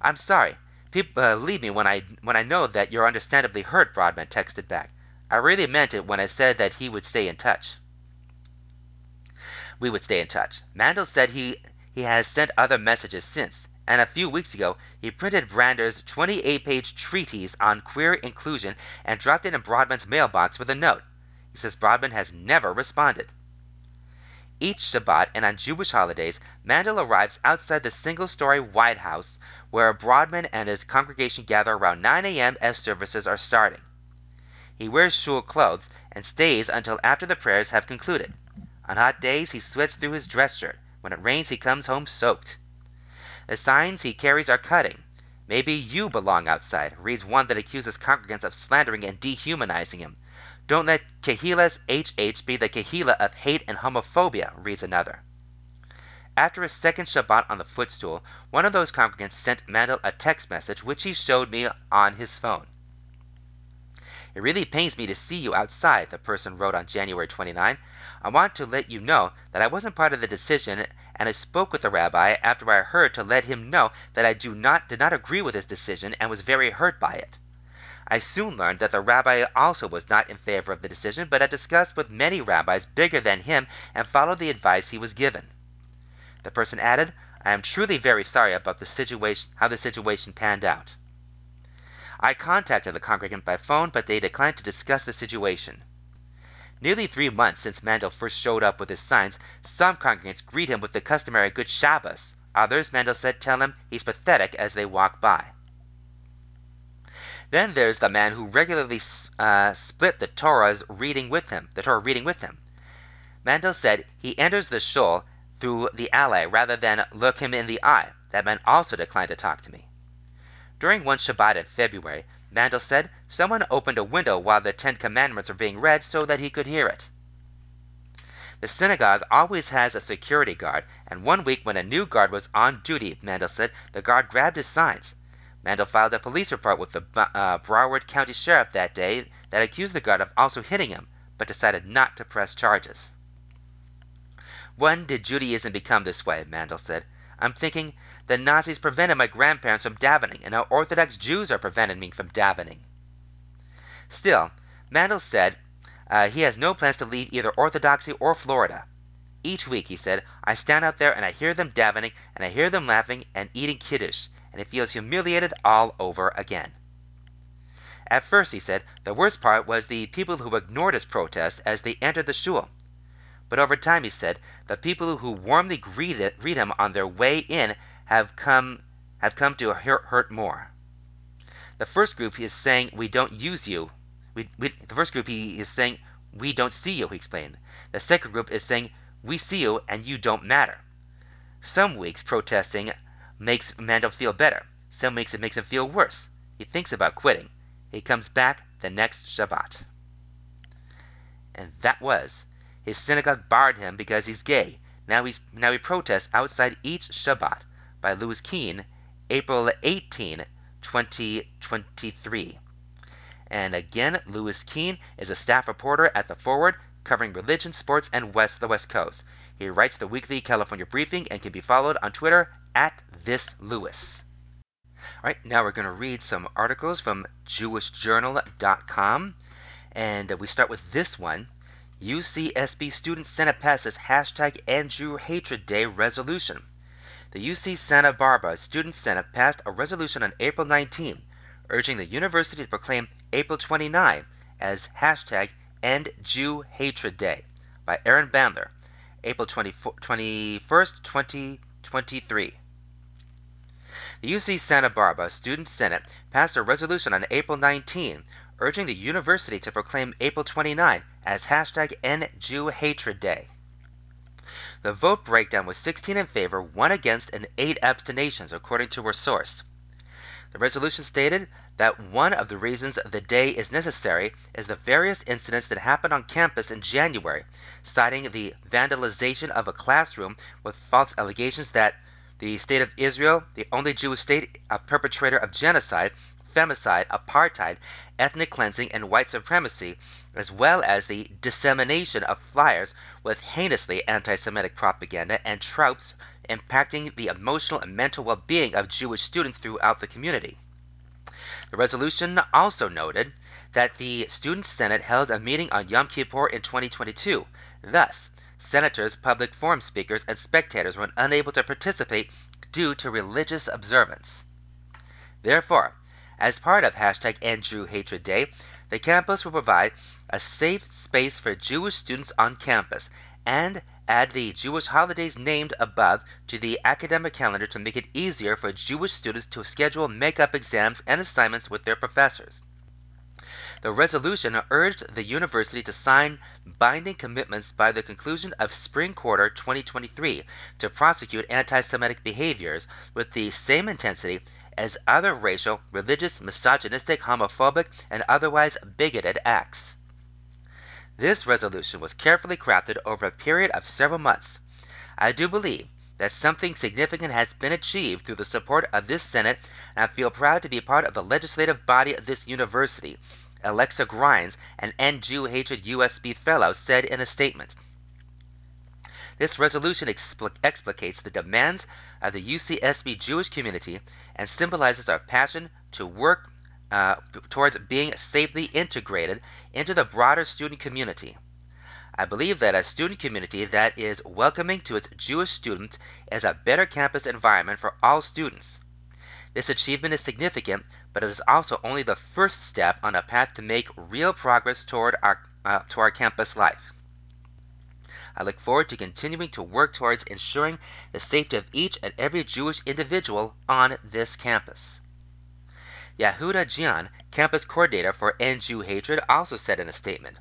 I'm sorry. People uh, believe me when I when I know that you're understandably hurt, Brodman texted back. I really meant it when I said that he would stay in touch. We would stay in touch. Mandel said he he has sent other messages since and a few weeks ago he printed Brander's 28-page treatise on queer inclusion and dropped it in Broadman's mailbox with a note. He says Broadman has never responded. Each Shabbat and on Jewish holidays, Mandel arrives outside the single-story White House where Broadman and his congregation gather around 9 a.m. as services are starting. He wears shul clothes and stays until after the prayers have concluded. On hot days, he sweats through his dress shirt. When it rains, he comes home soaked. The signs he carries are cutting. Maybe you belong outside, reads one that accuses congregants of slandering and dehumanizing him. Don't let Kehilas HH be the Kehila of hate and homophobia, reads another. After his second Shabbat on the footstool, one of those congregants sent Mandel a text message which he showed me on his phone. It really pains me to see you outside, the person wrote on January 29. I want to let you know that I wasn't part of the decision and I spoke with the rabbi after I heard to let him know that I do not did not agree with his decision and was very hurt by it. I soon learned that the rabbi also was not in favor of the decision, but had discussed with many rabbis bigger than him and followed the advice he was given. The person added, I am truly very sorry about the situation how the situation panned out. I contacted the congregant by phone, but they declined to discuss the situation. Nearly three months since Mandel first showed up with his signs, some congregants greet him with the customary good Shabbos. Others, Mandel said, tell him he's pathetic as they walk by. Then there's the man who regularly uh, split the Torah's reading with him, the Torah reading with him. Mandel said he enters the shul through the alley rather than look him in the eye. That man also declined to talk to me. During one Shabbat in February, Mandel said someone opened a window while the Ten Commandments were being read so that he could hear it. The synagogue always has a security guard, and one week when a new guard was on duty, Mandel said, the guard grabbed his signs. Mandel filed a police report with the uh, Broward County Sheriff that day that accused the guard of also hitting him, but decided not to press charges. When did Judaism become this way? Mandel said. I'm thinking the Nazis prevented my grandparents from davening, and now Orthodox Jews are preventing me from davening. Still, Mandel said uh, he has no plans to leave either Orthodoxy or Florida. Each week, he said, I stand out there and I hear them davening and I hear them laughing and eating kiddush, and it feels humiliated all over again. At first, he said, the worst part was the people who ignored his protest as they entered the shul. But over time, he said, the people who warmly greet, it, greet him on their way in have come have come to hurt, hurt more. The first group is saying we don't use you. We, we, the first group he is saying we don't see you. He explained. The second group is saying we see you and you don't matter. Some weeks protesting makes Mandel feel better. Some weeks it makes him feel worse. He thinks about quitting. He comes back the next Shabbat. And that was. His synagogue barred him because he's gay. Now he's now he protests outside each Shabbat by Louis Keene, April 18, 2023. And again, Louis Keene is a staff reporter at the Forward covering religion, sports, and West the West Coast. He writes the weekly California Briefing and can be followed on Twitter at this Lewis. All right, now we're going to read some articles from JewishJournal.com, and we start with this one. UCSB Student Senate passes hashtag End Jew Hatred Day resolution. The UC Santa Barbara Student Senate passed a resolution on April 19, urging the university to proclaim April 29 as hashtag End Jew Hatred Day by Aaron Bandler, April 21st, 2023. The UC Santa Barbara Student Senate passed a resolution on April 19 urging the university to proclaim April 29 as hashtag End Jew Hatred Day. The vote breakdown was 16 in favor, 1 against, and 8 abstentions, according to our source. The resolution stated that one of the reasons the day is necessary is the various incidents that happened on campus in January, citing the vandalization of a classroom with false allegations that the State of Israel, the only Jewish state, a perpetrator of genocide, femicide, apartheid, ethnic cleansing, and white supremacy, as well as the dissemination of flyers with heinously anti Semitic propaganda and tropes impacting the emotional and mental well being of Jewish students throughout the community. The resolution also noted that the Student Senate held a meeting on Yom Kippur in 2022. Thus, senators, public forum speakers, and spectators were unable to participate due to religious observance. Therefore, as part of hashtag End Hatred Day, the campus will provide a safe space for Jewish students on campus and Add the Jewish holidays named above to the academic calendar to make it easier for Jewish students to schedule make-up exams and assignments with their professors. The resolution urged the university to sign binding commitments by the conclusion of spring quarter 2023 to prosecute anti Semitic behaviors with the same intensity as other racial, religious, misogynistic, homophobic, and otherwise bigoted acts. This resolution was carefully crafted over a period of several months. I do believe that something significant has been achieved through the support of this Senate, and I feel proud to be part of the legislative body of this university, Alexa Grimes, an End Jew Hatred USB Fellow, said in a statement. This resolution explicates the demands of the UCSB Jewish community and symbolizes our passion to work uh, towards being safely integrated into the broader student community. I believe that a student community that is welcoming to its Jewish students is a better campus environment for all students. This achievement is significant, but it is also only the first step on a path to make real progress toward our, uh, to our campus life. I look forward to continuing to work towards ensuring the safety of each and every Jewish individual on this campus. Yehuda Jian, campus coordinator for End Jew Hatred, also said in a statement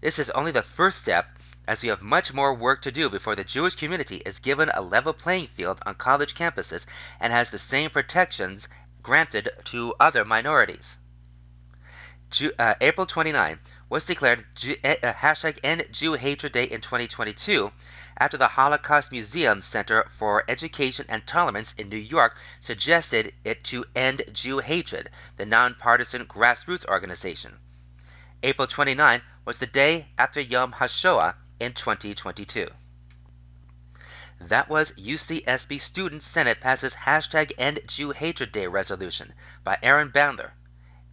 This is only the first step, as we have much more work to do before the Jewish community is given a level playing field on college campuses and has the same protections granted to other minorities. Jew, uh, April 29 was declared Jew, uh, hashtag End Jew Hatred Day in 2022 after the Holocaust Museum Center for Education and Tolerance in New York suggested it to end Jew hatred, the nonpartisan grassroots organization. April 29 was the day after Yom HaShoah in 2022. That was UCSB Student Senate passes hashtag End Jew Hatred Day resolution by Aaron Bandler,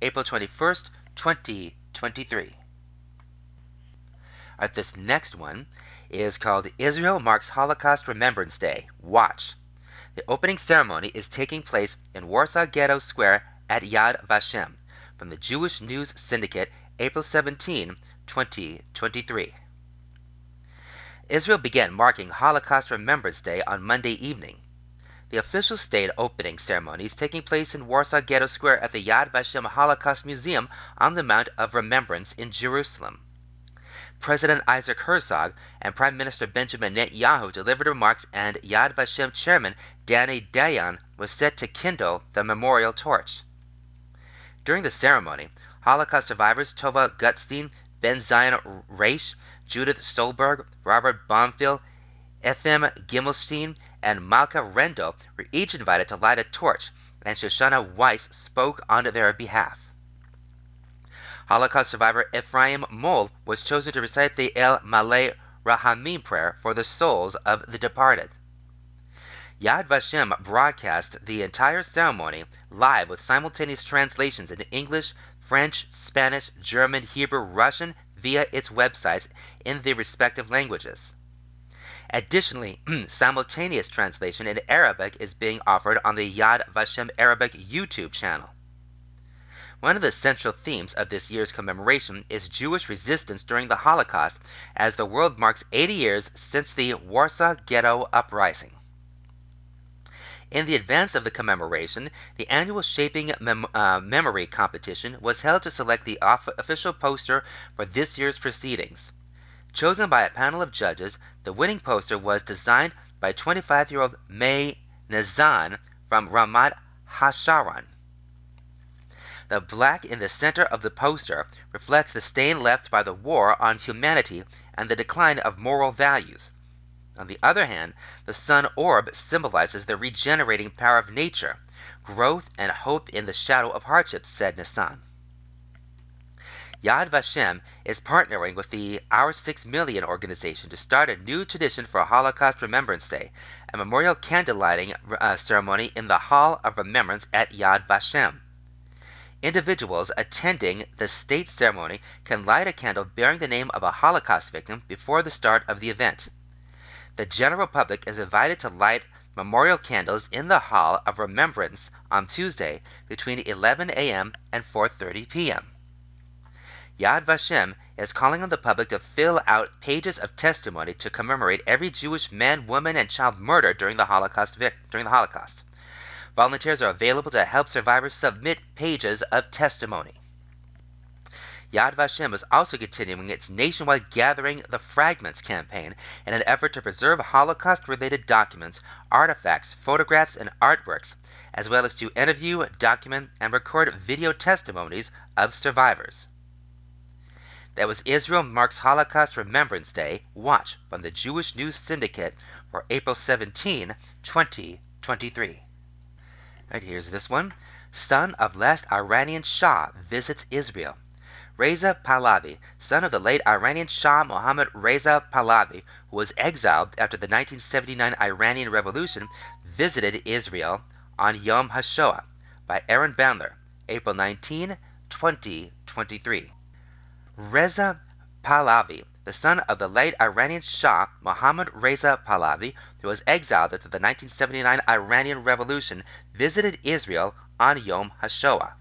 April 21st, 2023. This next one is called Israel Marks Holocaust Remembrance Day. Watch. The opening ceremony is taking place in Warsaw Ghetto Square at Yad Vashem from the Jewish News Syndicate, April 17, 2023. Israel began marking Holocaust Remembrance Day on Monday evening. The official state opening ceremony is taking place in Warsaw Ghetto Square at the Yad Vashem Holocaust Museum on the Mount of Remembrance in Jerusalem. President Isaac Herzog and Prime Minister Benjamin Netanyahu delivered remarks, and Yad Vashem chairman Danny Dayan was set to kindle the memorial torch. During the ceremony, Holocaust survivors Tova Gutstein, Ben Zion Reish, Judith Stolberg, Robert Bonfil, Ethem Gimelstein, and Malka Rendel were each invited to light a torch, and Shoshana Weiss spoke on their behalf. Holocaust survivor Ephraim Moll was chosen to recite the El Malay Rahamim prayer for the souls of the departed. Yad Vashem broadcast the entire ceremony live with simultaneous translations into English, French, Spanish, German, Hebrew, Russian via its websites in the respective languages. Additionally, simultaneous translation in Arabic is being offered on the Yad Vashem Arabic YouTube channel. One of the central themes of this year's commemoration is Jewish resistance during the Holocaust as the world marks 80 years since the Warsaw Ghetto Uprising. In the advance of the commemoration, the annual Shaping Mem- uh, Memory competition was held to select the off- official poster for this year's proceedings. Chosen by a panel of judges, the winning poster was designed by 25 year old May Nazan from Ramat Hasharon. The black in the center of the poster reflects the stain left by the war on humanity and the decline of moral values. On the other hand, the sun orb symbolizes the regenerating power of nature, growth and hope in the shadow of hardships, said Nissan. Yad Vashem is partnering with the Our Six Million organization to start a new tradition for Holocaust Remembrance Day, a memorial candlelighting uh, ceremony in the Hall of Remembrance at Yad Vashem. Individuals attending the state ceremony can light a candle bearing the name of a Holocaust victim before the start of the event. The general public is invited to light memorial candles in the Hall of Remembrance on Tuesday between 11 a.m. and 4:30 p.m. Yad Vashem is calling on the public to fill out pages of testimony to commemorate every Jewish man, woman, and child murdered during the Holocaust. During the Holocaust. Volunteers are available to help survivors submit pages of testimony. Yad Vashem is also continuing its nationwide Gathering the Fragments campaign in an effort to preserve Holocaust related documents, artifacts, photographs, and artworks, as well as to interview, document, and record video testimonies of survivors. That was Israel Marks Holocaust Remembrance Day. Watch from the Jewish News Syndicate for April 17, 2023. Right, here's this one. Son of last Iranian Shah visits Israel. Reza Pahlavi, son of the late Iranian Shah Mohammad Reza Pahlavi, who was exiled after the 1979 Iranian Revolution, visited Israel on Yom HaShoah by Aaron Bandler, April 19, 2023. Reza Pahlavi, the son of the late Iranian Shah Mohammad Reza Pahlavi, who was exiled after the 1979 Iranian Revolution, visited Israel on Yom HaShoah.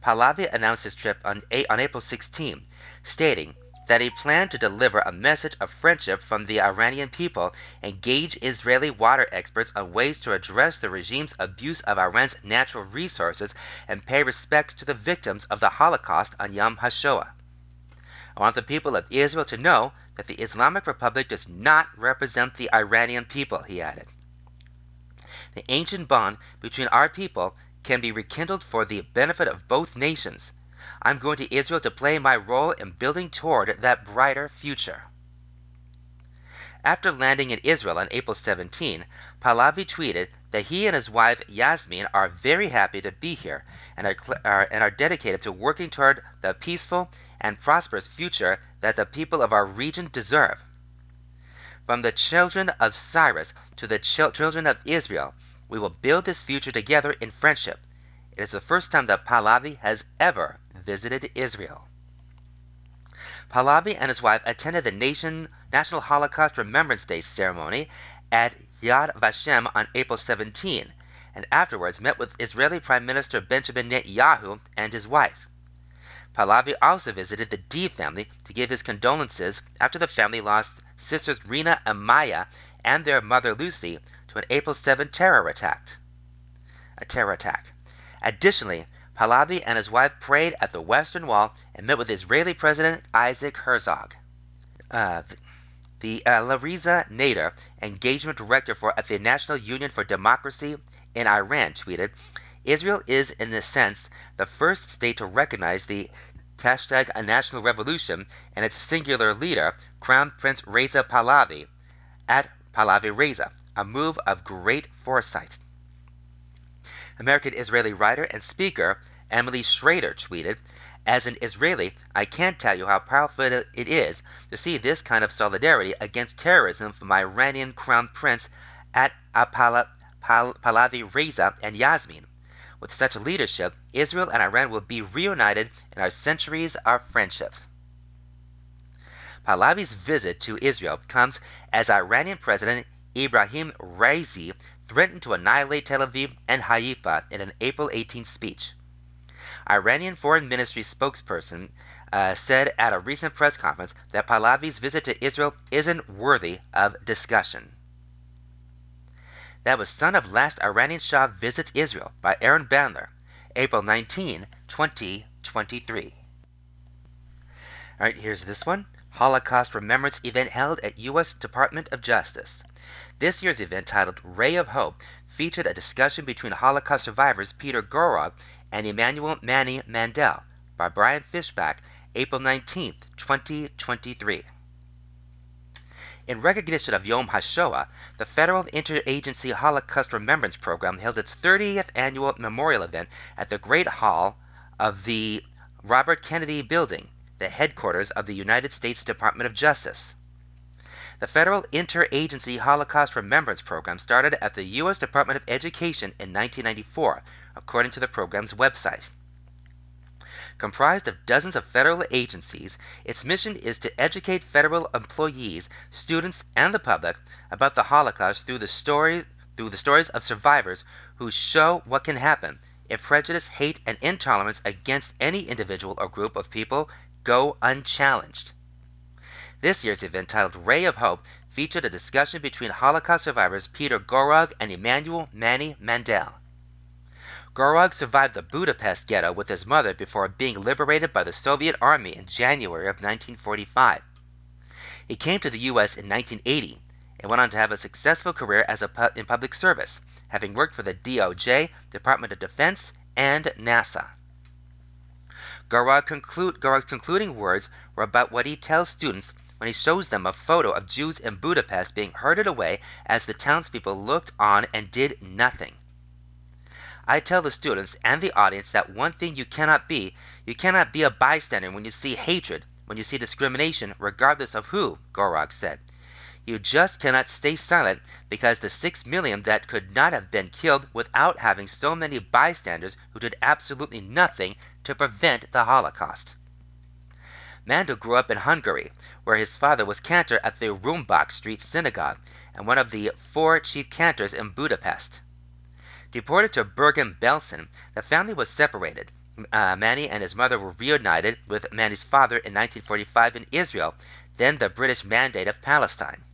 Pahlavi announced his trip on, on April 16, stating that he planned to deliver a message of friendship from the Iranian people, engage Israeli water experts on ways to address the regime's abuse of Iran's natural resources, and pay respect to the victims of the Holocaust on Yom HaShoah. I want the people of Israel to know that the Islamic Republic does not represent the Iranian people, he added. The ancient bond between our people can be rekindled for the benefit of both nations. I'm going to Israel to play my role in building toward that brighter future. After landing in Israel on April 17, Pahlavi tweeted that he and his wife Yasmin are very happy to be here and are, are, and are dedicated to working toward the peaceful and prosperous future that the people of our region deserve. From the children of Cyrus to the ch- children of Israel, we will build this future together in friendship. It is the first time that Pahlavi has ever visited Israel. Pahlavi and his wife attended the Nation, National Holocaust Remembrance Day ceremony at Yad Vashem on April 17, and afterwards met with Israeli Prime Minister Benjamin Netanyahu and his wife. Pahlavi also visited the Deeb family to give his condolences after the family lost sisters Rena and Maya and their mother Lucy to an April 7 terror attack. A terror attack. Additionally, Pahlavi and his wife prayed at the Western Wall and met with Israeli President Isaac Herzog. Uh, the uh, Lariza Nader, engagement director for at the National Union for Democracy in Iran, tweeted, "Israel is, in a sense, the first state to recognize the hashtag national revolution and its singular leader, Crown Prince Reza Pahlavi, at Pahlavi Reza, a move of great foresight." American Israeli writer and speaker Emily Schrader tweeted, As an Israeli, I can't tell you how powerful it is to see this kind of solidarity against terrorism from Iranian Crown Prince at Pahlavi Reza and Yasmin. With such leadership, Israel and Iran will be reunited in our centuries of friendship. Pahlavi's visit to Israel comes as Iranian President Ibrahim Raisi threatened to annihilate Tel Aviv and Haifa in an April 18 speech. Iranian Foreign Ministry spokesperson uh, said at a recent press conference that Pahlavi's visit to Israel isn't worthy of discussion. That was Son of Last Iranian Shah Visits Israel by Aaron Bandler, April 19, 2023. All right, here's this one Holocaust Remembrance event held at U.S. Department of Justice. This year's event, titled Ray of Hope, featured a discussion between Holocaust survivors Peter Gorog and Emanuel Manny Mandel by Brian Fishback, April 19, 2023. In recognition of Yom HaShoah, the Federal Interagency Holocaust Remembrance Program held its 30th annual memorial event at the Great Hall of the Robert Kennedy Building, the headquarters of the United States Department of Justice. The Federal Interagency Holocaust Remembrance Program started at the U.S. Department of Education in 1994, according to the program's website. Comprised of dozens of federal agencies, its mission is to educate federal employees, students, and the public about the Holocaust through the stories through the stories of survivors who show what can happen if prejudice, hate, and intolerance against any individual or group of people go unchallenged. This year's event, titled Ray of Hope, featured a discussion between Holocaust survivors Peter Gorog and Emanuel Manny Mandel. Gorog survived the Budapest ghetto with his mother before being liberated by the Soviet Army in January of 1945. He came to the U.S. in 1980 and went on to have a successful career as a in public service, having worked for the DOJ, Department of Defense, and NASA. Gorog's concluding words were about what he tells students when he shows them a photo of Jews in Budapest being herded away as the townspeople looked on and did nothing. I tell the students and the audience that one thing you cannot be, you cannot be a bystander when you see hatred, when you see discrimination, regardless of who, Gorog said. You just cannot stay silent because the six million that could not have been killed without having so many bystanders who did absolutely nothing to prevent the Holocaust. Mandel grew up in Hungary, where his father was cantor at the Rumbach Street Synagogue and one of the four chief cantors in Budapest. Deported to Bergen-Belsen, the family was separated. Uh, Manny and his mother were reunited with Manny's father in 1945 in Israel, then the British Mandate of Palestine.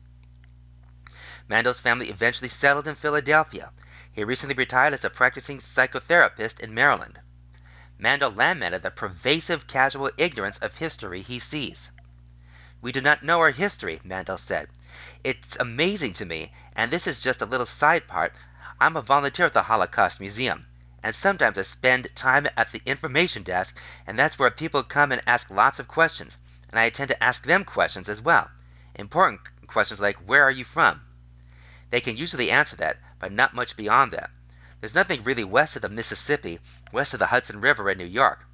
Mandel's family eventually settled in Philadelphia. He recently retired as a practicing psychotherapist in Maryland. Mandel lamented the pervasive casual ignorance of history he sees. We do not know our history, Mandel said. It's amazing to me, and this is just a little side part. I'm a volunteer at the Holocaust Museum, and sometimes I spend time at the information desk, and that's where people come and ask lots of questions, and I tend to ask them questions as well. Important questions like, Where are you from? They can usually answer that, but not much beyond that. There's nothing really west of the Mississippi, west of the Hudson River in New York.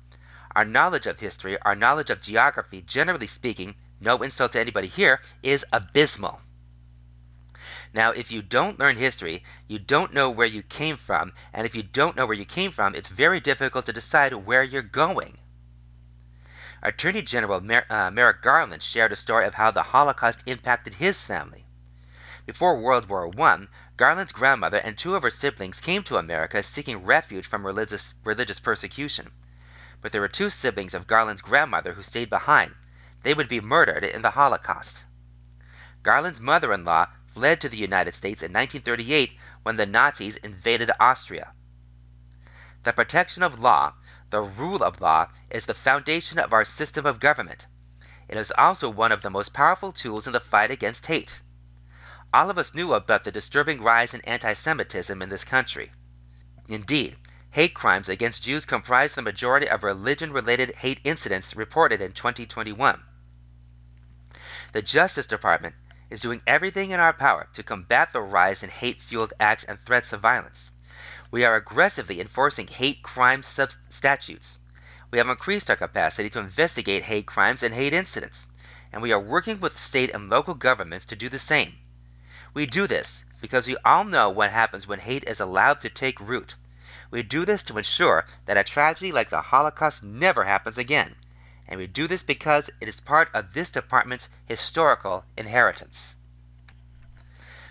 Our knowledge of history, our knowledge of geography, generally speaking, no insult to anybody here, is abysmal. Now, if you don't learn history, you don't know where you came from, and if you don't know where you came from, it's very difficult to decide where you're going. Attorney General Mer- uh, Merrick Garland shared a story of how the Holocaust impacted his family. Before World War I, Garland's grandmother and two of her siblings came to America seeking refuge from religious, religious persecution. But there were two siblings of Garland's grandmother who stayed behind. They would be murdered in the Holocaust. Garland's mother in law fled to the United States in 1938 when the Nazis invaded Austria. The protection of law, the rule of law, is the foundation of our system of government. It is also one of the most powerful tools in the fight against hate. All of us knew about the disturbing rise in anti Semitism in this country. Indeed, hate crimes against Jews comprise the majority of religion related hate incidents reported in 2021. The Justice Department is doing everything in our power to combat the rise in hate fueled acts and threats of violence. We are aggressively enforcing hate crime sub- statutes. We have increased our capacity to investigate hate crimes and hate incidents, and we are working with state and local governments to do the same. We do this because we all know what happens when hate is allowed to take root. We do this to ensure that a tragedy like the Holocaust never happens again and we do this because it is part of this department's historical inheritance.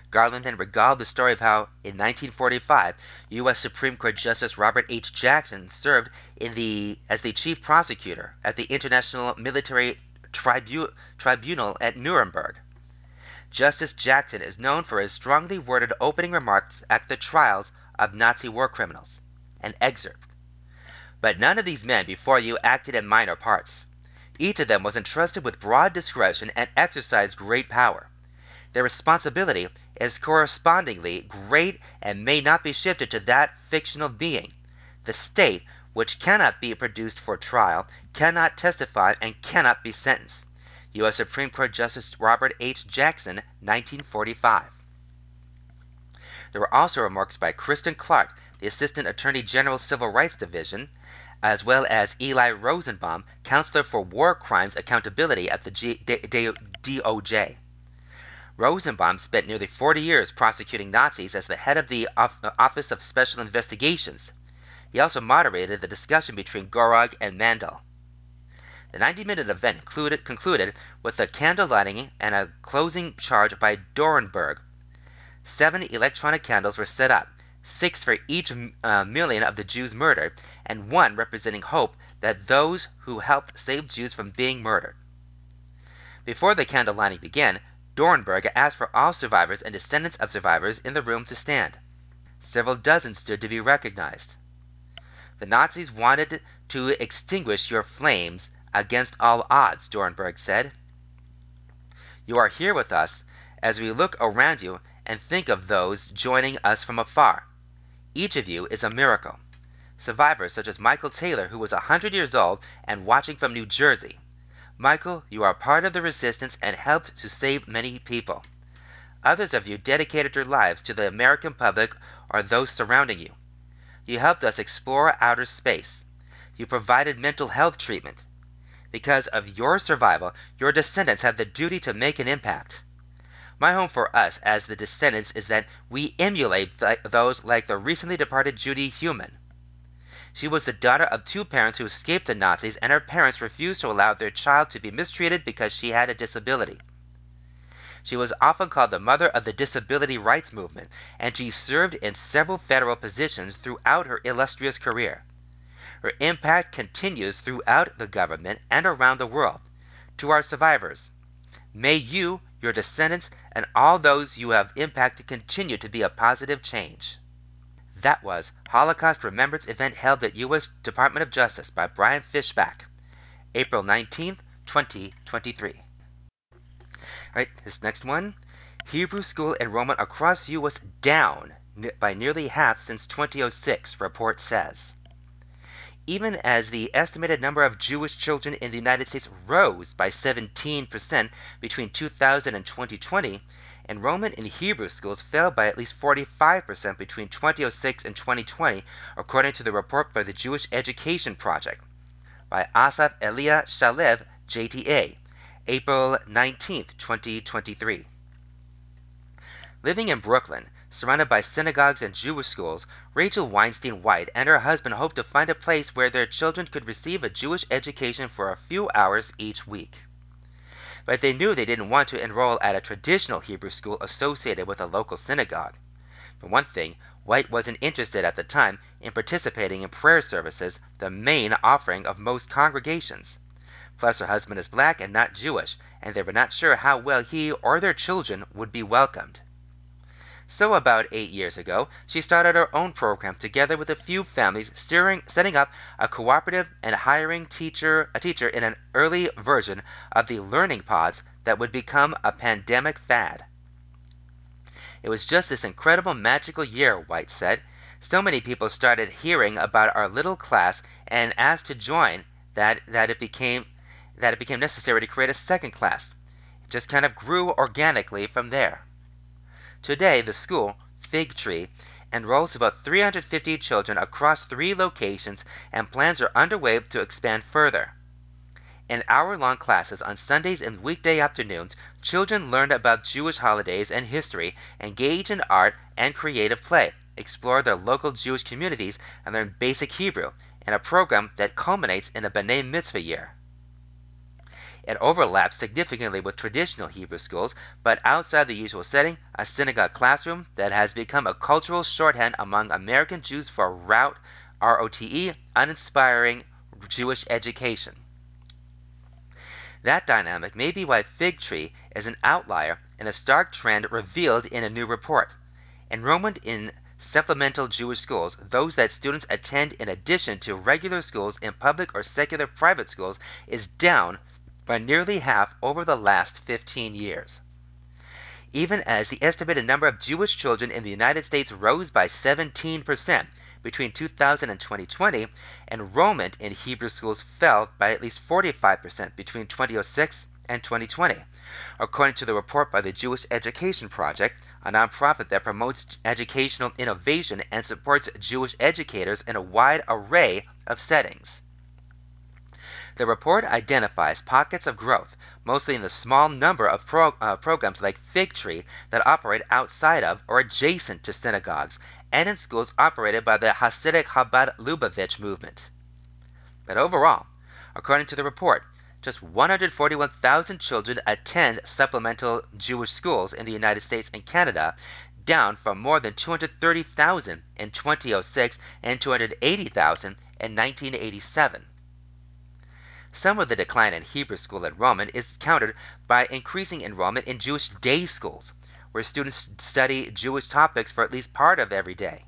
Garland then regaled the story of how, in 1945, U.S. Supreme Court Justice Robert H. Jackson served the, as the chief prosecutor at the International Military Tribu- Tribunal at Nuremberg. Justice Jackson is known for his strongly worded opening remarks at the trials of Nazi war criminals. An excerpt. But none of these men before you acted in minor parts. Each of them was entrusted with broad discretion and exercised great power. Their responsibility is correspondingly great and may not be shifted to that fictional being, the state, which cannot be produced for trial, cannot testify, and cannot be sentenced. U.S. Supreme Court Justice Robert H. Jackson, 1945. There were also remarks by Kristen Clarke, the Assistant Attorney General Civil Rights Division, as well as Eli Rosenbaum, Counselor for War Crimes Accountability at the G- D- D- DOJ. Rosenbaum spent nearly 40 years prosecuting Nazis as the head of the uh, Office of Special Investigations. He also moderated the discussion between Gorak and Mandel. The 90 minute event concluded, concluded with a candle lighting and a closing charge by Dornberg. Seven electronic candles were set up, six for each uh, million of the Jews murdered, and one representing hope that those who helped save Jews from being murdered. Before the candle lighting began, Dornberg asked for all survivors and descendants of survivors in the room to stand. Several dozen stood to be recognized. The Nazis wanted to extinguish your flames against all odds, Dornberg said. You are here with us as we look around you and think of those joining us from afar. Each of you is a miracle. Survivors such as Michael Taylor, who was 100 years old and watching from New Jersey. Michael, you are part of the resistance and helped to save many people. Others of you dedicated your lives to the American public or those surrounding you. You helped us explore outer space. You provided mental health treatment. Because of your survival, your descendants have the duty to make an impact. My home for us as the descendants is that we emulate th- those like the recently departed Judy Heumann. She was the daughter of two parents who escaped the Nazis, and her parents refused to allow their child to be mistreated because she had a disability. She was often called the mother of the disability rights movement, and she served in several federal positions throughout her illustrious career. Her impact continues throughout the government and around the world. To our survivors, may you your descendants, and all those you have impacted continue to be a positive change. That was Holocaust Remembrance event held at U.S. Department of Justice by Brian Fishback, April 19, 2023. All right, this next one. Hebrew school enrollment across U.S. down by nearly half since 2006, report says even as the estimated number of Jewish children in the United States rose by 17% between 2000 and 2020, enrollment in Hebrew schools fell by at least 45% between 2006 and 2020, according to the report by the Jewish Education Project by Asaf Elia Shalev, JTA, April 19, 2023. Living in Brooklyn, surrounded by synagogues and Jewish schools, Rachel Weinstein White and her husband hoped to find a place where their children could receive a Jewish education for a few hours each week. But they knew they didn't want to enroll at a traditional Hebrew school associated with a local synagogue. For one thing, White wasn't interested at the time in participating in prayer services, the main offering of most congregations. Plus, her husband is black and not Jewish, and they were not sure how well he or their children would be welcomed. So about eight years ago, she started her own program together with a few families, steering, setting up a cooperative and hiring teacher, a teacher in an early version of the learning pods that would become a pandemic fad. It was just this incredible magical year, White said. So many people started hearing about our little class and asked to join that, that it became that it became necessary to create a second class. It just kind of grew organically from there. Today, the school, Fig Tree, enrolls about 350 children across three locations, and plans are underway to expand further. In hour long classes on Sundays and weekday afternoons, children learn about Jewish holidays and history, engage in art and creative play, explore their local Jewish communities, and learn basic Hebrew in a program that culminates in a B'nai Mitzvah year. It overlaps significantly with traditional Hebrew schools, but outside the usual setting, a synagogue classroom that has become a cultural shorthand among American Jews for route, ROTE, uninspiring Jewish education. That dynamic may be why Fig Tree is an outlier in a stark trend revealed in a new report. Enrollment in supplemental Jewish schools, those that students attend in addition to regular schools in public or secular private schools, is down by nearly half over the last 15 years. Even as the estimated number of Jewish children in the United States rose by 17% between 2000 and 2020, enrollment in Hebrew schools fell by at least 45% between 2006 and 2020. According to the report by the Jewish Education Project, a nonprofit that promotes educational innovation and supports Jewish educators in a wide array of settings. The report identifies pockets of growth, mostly in the small number of pro, uh, programs like Fig Tree that operate outside of or adjacent to synagogues, and in schools operated by the Hasidic Chabad Lubavitch movement. But overall, according to the report, just 141,000 children attend supplemental Jewish schools in the United States and Canada, down from more than 230,000 in 2006 and 280,000 in 1987. Some of the decline in Hebrew school enrollment is countered by increasing enrollment in Jewish day schools, where students study Jewish topics for at least part of every day.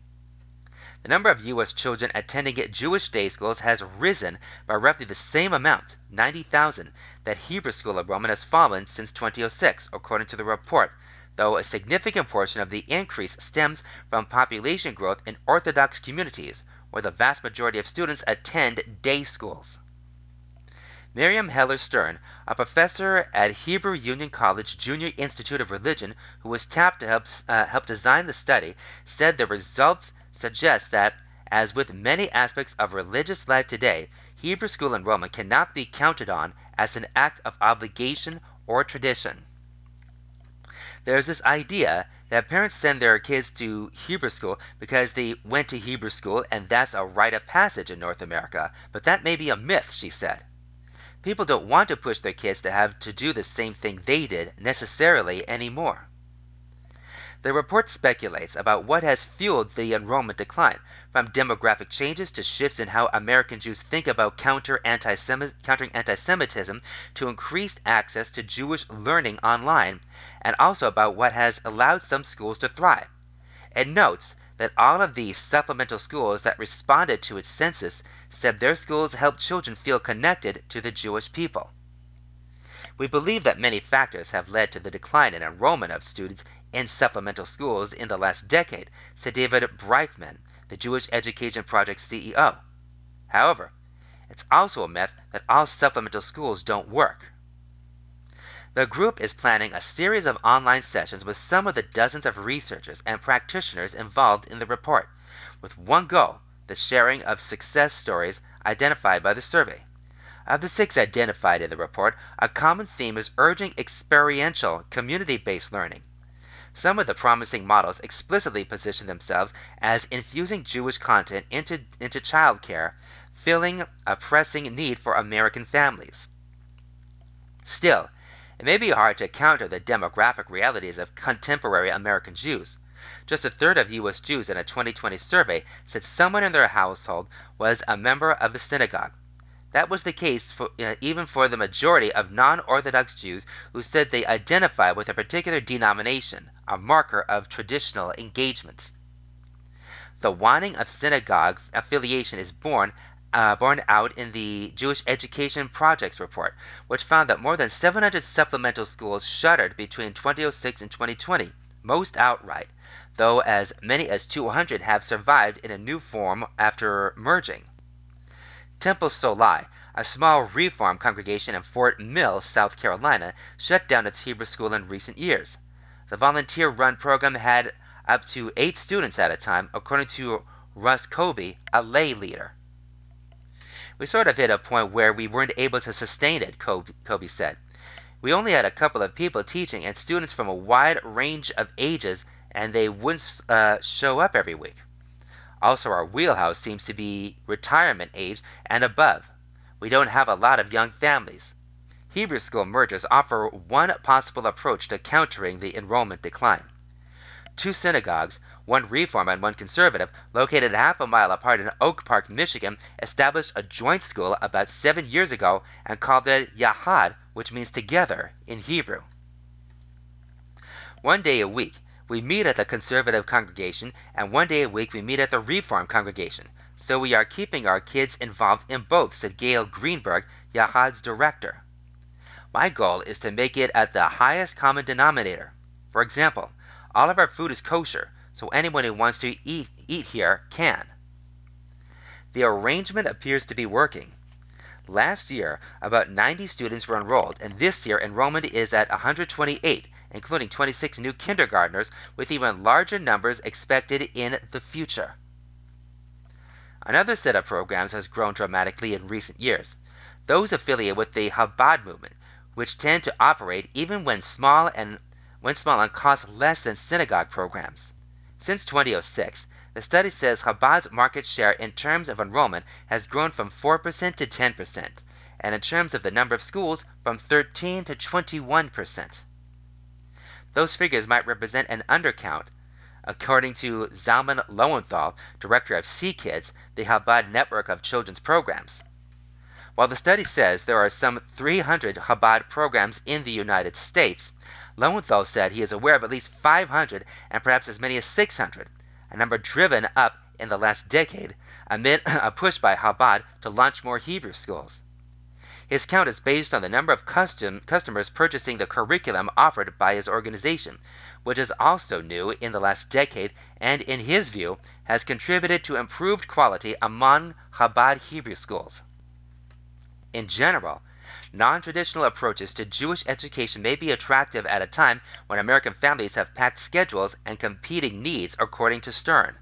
The number of U.S. children attending Jewish day schools has risen by roughly the same amount, 90,000, that Hebrew school enrollment has fallen since 2006, according to the report, though a significant portion of the increase stems from population growth in Orthodox communities, where the vast majority of students attend day schools. Miriam Heller Stern, a professor at Hebrew Union College Jewish Institute of Religion, who was tapped to help, uh, help design the study, said the results suggest that, as with many aspects of religious life today, Hebrew school enrollment cannot be counted on as an act of obligation or tradition. There's this idea that parents send their kids to Hebrew school because they went to Hebrew school and that's a rite of passage in North America, but that may be a myth, she said. People don't want to push their kids to have to do the same thing they did necessarily anymore. The report speculates about what has fueled the enrollment decline, from demographic changes to shifts in how American Jews think about counter countering anti Semitism to increased access to Jewish learning online, and also about what has allowed some schools to thrive. It notes that all of these supplemental schools that responded to its census said their schools helped children feel connected to the Jewish people. We believe that many factors have led to the decline in enrollment of students in supplemental schools in the last decade, said David Bryfman, the Jewish Education Project CEO. However, it's also a myth that all supplemental schools don't work. The group is planning a series of online sessions with some of the dozens of researchers and practitioners involved in the report, with one goal the sharing of success stories identified by the survey. Of the six identified in the report, a common theme is urging experiential, community based learning. Some of the promising models explicitly position themselves as infusing Jewish content into, into childcare, filling a pressing need for American families. Still, it may be hard to counter the demographic realities of contemporary American Jews. Just a third of U.S. Jews in a 2020 survey said someone in their household was a member of a synagogue. That was the case for, even for the majority of non Orthodox Jews who said they identify with a particular denomination, a marker of traditional engagement. The wanting of synagogue affiliation is born, uh, borne out in the Jewish Education Projects report, which found that more than 700 supplemental schools shuttered between 2006 and 2020, most outright, though as many as 200 have survived in a new form after merging. Temple Solel, a small Reform congregation in Fort Mill, South Carolina, shut down its Hebrew school in recent years. The volunteer run program had up to eight students at a time, according to Russ Kobe, a lay leader. We sort of hit a point where we weren't able to sustain it, Kobe said. We only had a couple of people teaching and students from a wide range of ages, and they wouldn't uh, show up every week. Also, our wheelhouse seems to be retirement age and above. We don't have a lot of young families. Hebrew school mergers offer one possible approach to countering the enrollment decline. Two synagogues, one Reform and one Conservative, located half a mile apart in Oak Park, Michigan, established a joint school about seven years ago and called it Yahad, which means together in Hebrew. One day a week, we meet at the conservative congregation, and one day a week we meet at the reform congregation. So we are keeping our kids involved in both, said Gail Greenberg, Yahad's director. My goal is to make it at the highest common denominator. For example, all of our food is kosher, so anyone who wants to eat, eat here can. The arrangement appears to be working. Last year, about 90 students were enrolled, and this year enrollment is at 128, including 26 new kindergartners, with even larger numbers expected in the future. Another set of programs has grown dramatically in recent years. Those affiliated with the Chabad movement, which tend to operate even when small and when small and cost less than synagogue programs. Since 2006, the study says Chabad's market share in terms of enrollment has grown from 4% to 10%, and in terms of the number of schools from 13 to 21%. Those figures might represent an undercount. According to Zalman Loewenthal, director of CKids, the Chabad network of children's programs. While the study says there are some 300 Chabad programs in the United States, Loewenthal said he is aware of at least 500 and perhaps as many as 600, a number driven up in the last decade amid a push by Chabad to launch more Hebrew schools. His count is based on the number of custom, customers purchasing the curriculum offered by his organization, which is also new in the last decade and, in his view, has contributed to improved quality among Chabad Hebrew schools. In general, non traditional approaches to Jewish education may be attractive at a time when American families have packed schedules and competing needs, according to Stern.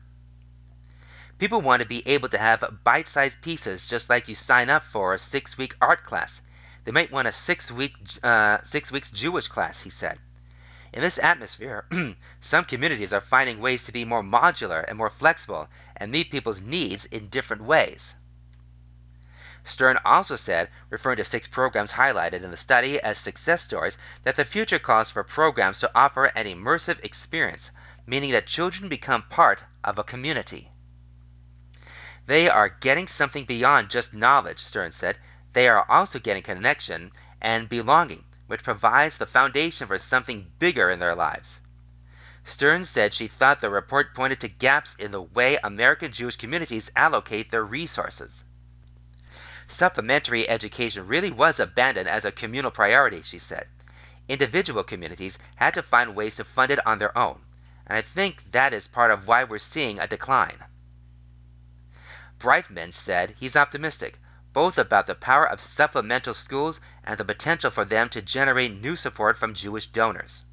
People want to be able to have bite sized pieces just like you sign up for a six week art class. They might want a six week uh, six weeks Jewish class, he said. In this atmosphere, some communities are finding ways to be more modular and more flexible and meet people's needs in different ways. Stern also said, referring to six programs highlighted in the study as success stories, that the future calls for programs to offer an immersive experience, meaning that children become part of a community. They are getting something beyond just knowledge, Stern said. They are also getting connection and belonging, which provides the foundation for something bigger in their lives. Stern said she thought the report pointed to gaps in the way American Jewish communities allocate their resources. Supplementary education really was abandoned as a communal priority, she said. Individual communities had to find ways to fund it on their own, and I think that is part of why we're seeing a decline. Breitman said he's optimistic, both about the power of supplemental schools and the potential for them to generate new support from Jewish donors.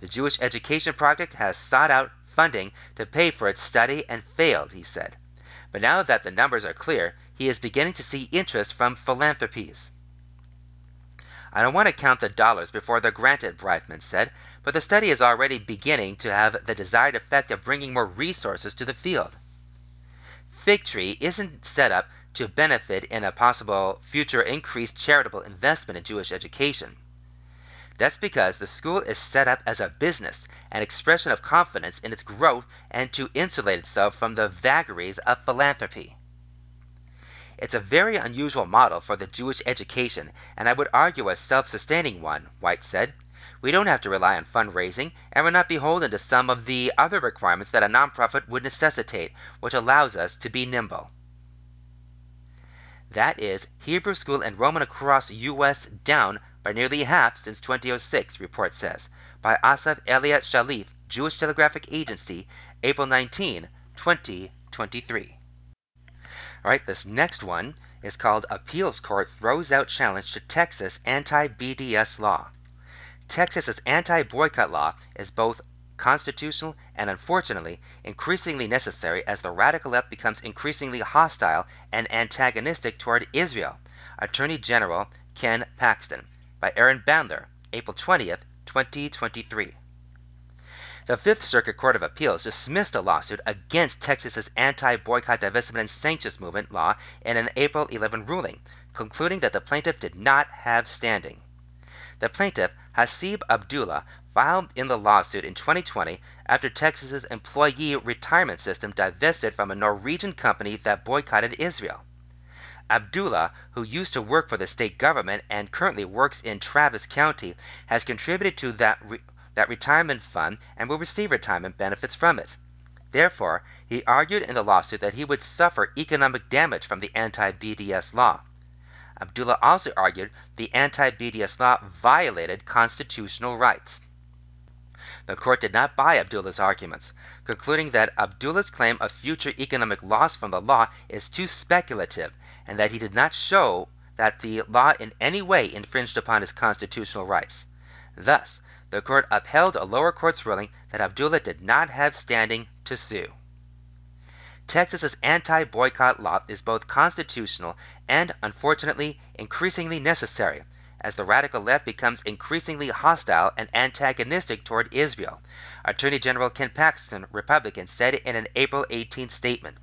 The Jewish Education Project has sought out funding to pay for its study and failed, he said. But now that the numbers are clear, he is beginning to see interest from philanthropies. I don't want to count the dollars before they're granted, Bryfman said, but the study is already beginning to have the desired effect of bringing more resources to the field. Fig Tree isn't set up to benefit in a possible future increased charitable investment in Jewish education. That's because the school is set up as a business, an expression of confidence in its growth, and to insulate itself from the vagaries of philanthropy. It's a very unusual model for the Jewish education, and I would argue a self sustaining one, White said. We don't have to rely on fundraising, and we're not beholden to some of the other requirements that a nonprofit would necessitate, which allows us to be nimble. That is, Hebrew School enrollment across U.S. down by nearly half since 2006, report says, by Asaf Elliot Shalev, Jewish Telegraphic Agency, April 19, 2023. All right, this next one is called Appeals Court Throws Out Challenge to Texas Anti BDS Law. Texas's anti boycott law is both constitutional and unfortunately increasingly necessary as the radical left becomes increasingly hostile and antagonistic toward Israel. Attorney General Ken Paxton by Aaron Bandler, April 20th, 2023. The Fifth Circuit Court of Appeals dismissed a lawsuit against Texas's anti-boycott, divestment, and sanctions movement law in an April 11 ruling, concluding that the plaintiff did not have standing. The plaintiff, Hasib Abdullah, filed in the lawsuit in 2020 after Texas's employee retirement system divested from a Norwegian company that boycotted Israel. Abdullah, who used to work for the state government and currently works in Travis County, has contributed to that re- that retirement fund and will receive retirement benefits from it. Therefore, he argued in the lawsuit that he would suffer economic damage from the anti BDS law. Abdullah also argued the anti BDS law violated constitutional rights. The court did not buy Abdullah's arguments, concluding that Abdullah's claim of future economic loss from the law is too speculative and that he did not show that the law in any way infringed upon his constitutional rights. Thus, the court upheld a lower court's ruling that Abdullah did not have standing to sue. Texas's anti-boycott law is both constitutional and, unfortunately, increasingly necessary as the radical left becomes increasingly hostile and antagonistic toward Israel, Attorney General Ken Paxton, Republican, said in an April 18 statement.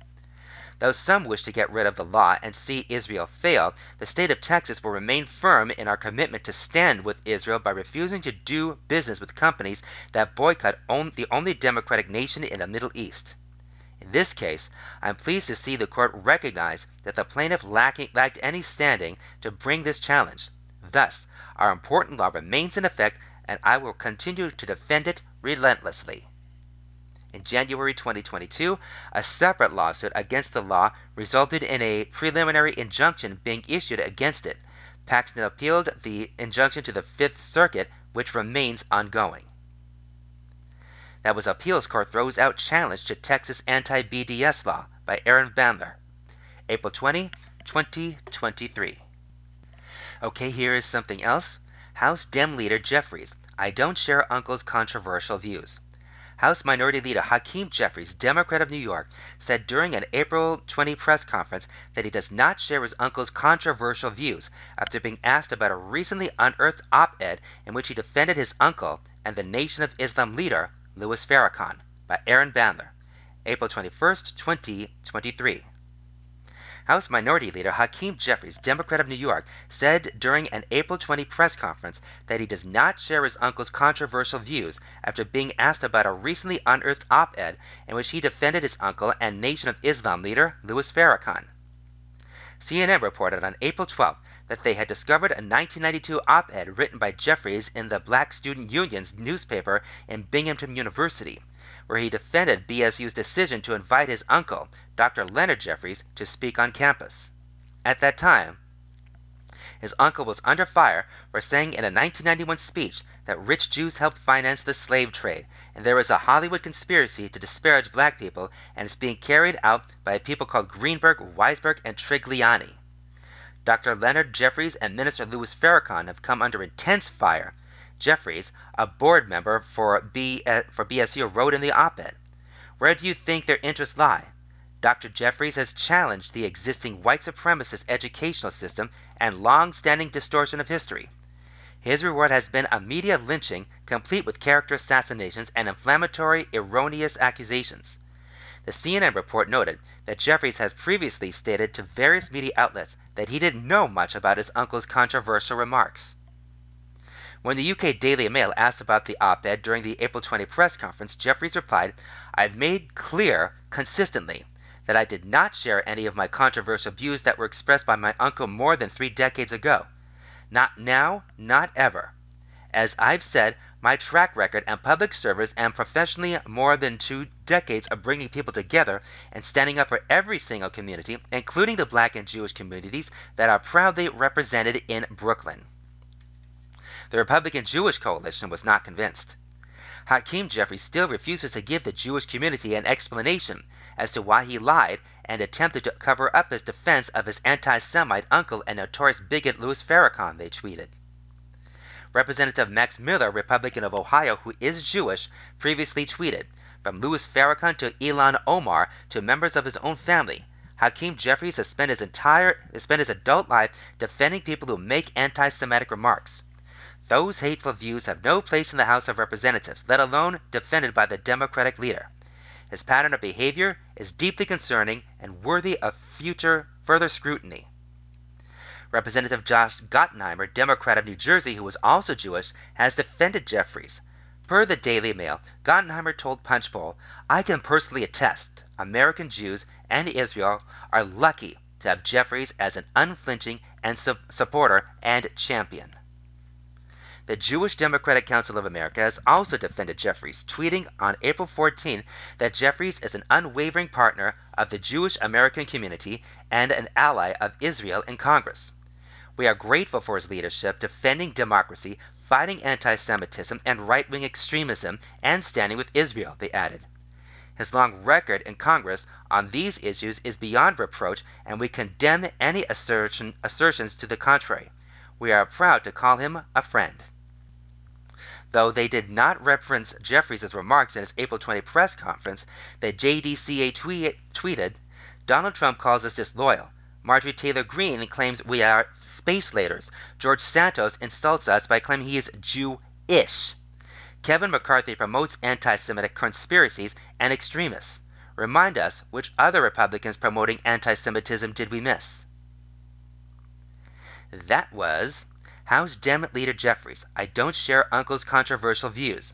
Though some wish to get rid of the law and see Israel fail, the state of Texas will remain firm in our commitment to stand with Israel by refusing to do business with companies that boycott the only democratic nation in the Middle East. In this case, I am pleased to see the court recognize that the plaintiff lacking, lacked any standing to bring this challenge. Thus, our important law remains in effect, and I will continue to defend it relentlessly. In January 2022, a separate lawsuit against the law resulted in a preliminary injunction being issued against it. Paxton appealed the injunction to the Fifth Circuit, which remains ongoing. That was Appeals Court Throws Out Challenge to Texas Anti BDS Law by Aaron Bandler. April 20, 2023. Okay, here is something else. House Dem leader Jeffries. I don't share Uncle's controversial views. House Minority Leader Hakeem Jeffries, Democrat of New York, said during an April 20 press conference that he does not share his uncle's controversial views after being asked about a recently unearthed op ed in which he defended his uncle and the Nation of Islam leader, Louis Farrakhan, by Aaron Bandler, April 21, 2023. House Minority Leader Hakeem Jeffries, Democrat of New York, said during an April 20 press conference that he does not share his uncle's controversial views after being asked about a recently unearthed op ed in which he defended his uncle and Nation of Islam leader Louis Farrakhan. CNN reported on April 12 that they had discovered a 1992 op ed written by Jeffries in the Black Student Union's newspaper in Binghamton University where he defended BSU's decision to invite his uncle, Dr. Leonard Jeffries, to speak on campus. At that time, his uncle was under fire for saying in a 1991 speech that rich Jews helped finance the slave trade, and there was a Hollywood conspiracy to disparage black people, and it's being carried out by people called Greenberg, Weisberg, and Trigliani. Dr. Leonard Jeffries and Minister Louis Farrakhan have come under intense fire Jeffries, a board member for, B, uh, for BSU, wrote in the op ed Where do you think their interests lie? Dr. Jeffries has challenged the existing white supremacist educational system and long standing distortion of history. His reward has been a media lynching, complete with character assassinations and inflammatory, erroneous accusations. The CNN report noted that Jeffries has previously stated to various media outlets that he didn't know much about his uncle's controversial remarks. When the UK Daily Mail asked about the op ed during the April 20 press conference, Jeffries replied, I've made clear consistently that I did not share any of my controversial views that were expressed by my uncle more than three decades ago. Not now, not ever. As I've said, my track record and public service and professionally more than two decades of bringing people together and standing up for every single community, including the black and Jewish communities that are proudly represented in Brooklyn. The Republican Jewish coalition was not convinced. Hakeem Jeffries still refuses to give the Jewish community an explanation as to why he lied and attempted to cover up his defense of his anti Semite uncle and notorious bigot Louis Farrakhan, they tweeted. Representative Max Miller, Republican of Ohio, who is Jewish, previously tweeted From Louis Farrakhan to Ilhan Omar to members of his own family, Hakeem Jeffries has spent his entire has spent his adult life defending people who make anti Semitic remarks. Those hateful views have no place in the House of Representatives, let alone defended by the Democratic leader. His pattern of behavior is deeply concerning and worthy of future further scrutiny. Representative Josh Gottheimer, Democrat of New Jersey, who is also Jewish, has defended Jeffries. Per the Daily Mail, Gottheimer told Punchbowl, I can personally attest American Jews and Israel are lucky to have Jeffries as an unflinching and su- supporter and champion. The Jewish Democratic Council of America has also defended Jeffries, tweeting on April 14 that Jeffries is an unwavering partner of the Jewish American community and an ally of Israel in Congress. We are grateful for his leadership defending democracy, fighting anti Semitism and right wing extremism, and standing with Israel, they added. His long record in Congress on these issues is beyond reproach, and we condemn any assertion, assertions to the contrary. We are proud to call him a friend. Though they did not reference Jeffries' remarks in his April 20 press conference, the JDCA tweet, tweeted, Donald Trump calls us disloyal. Marjorie Taylor Greene claims we are space laters. George Santos insults us by claiming he is Jew-ish. Kevin McCarthy promotes anti-Semitic conspiracies and extremists. Remind us which other Republicans promoting anti-Semitism did we miss? That was House Dem Leader Jeffries, I Don't Share Uncle's Controversial Views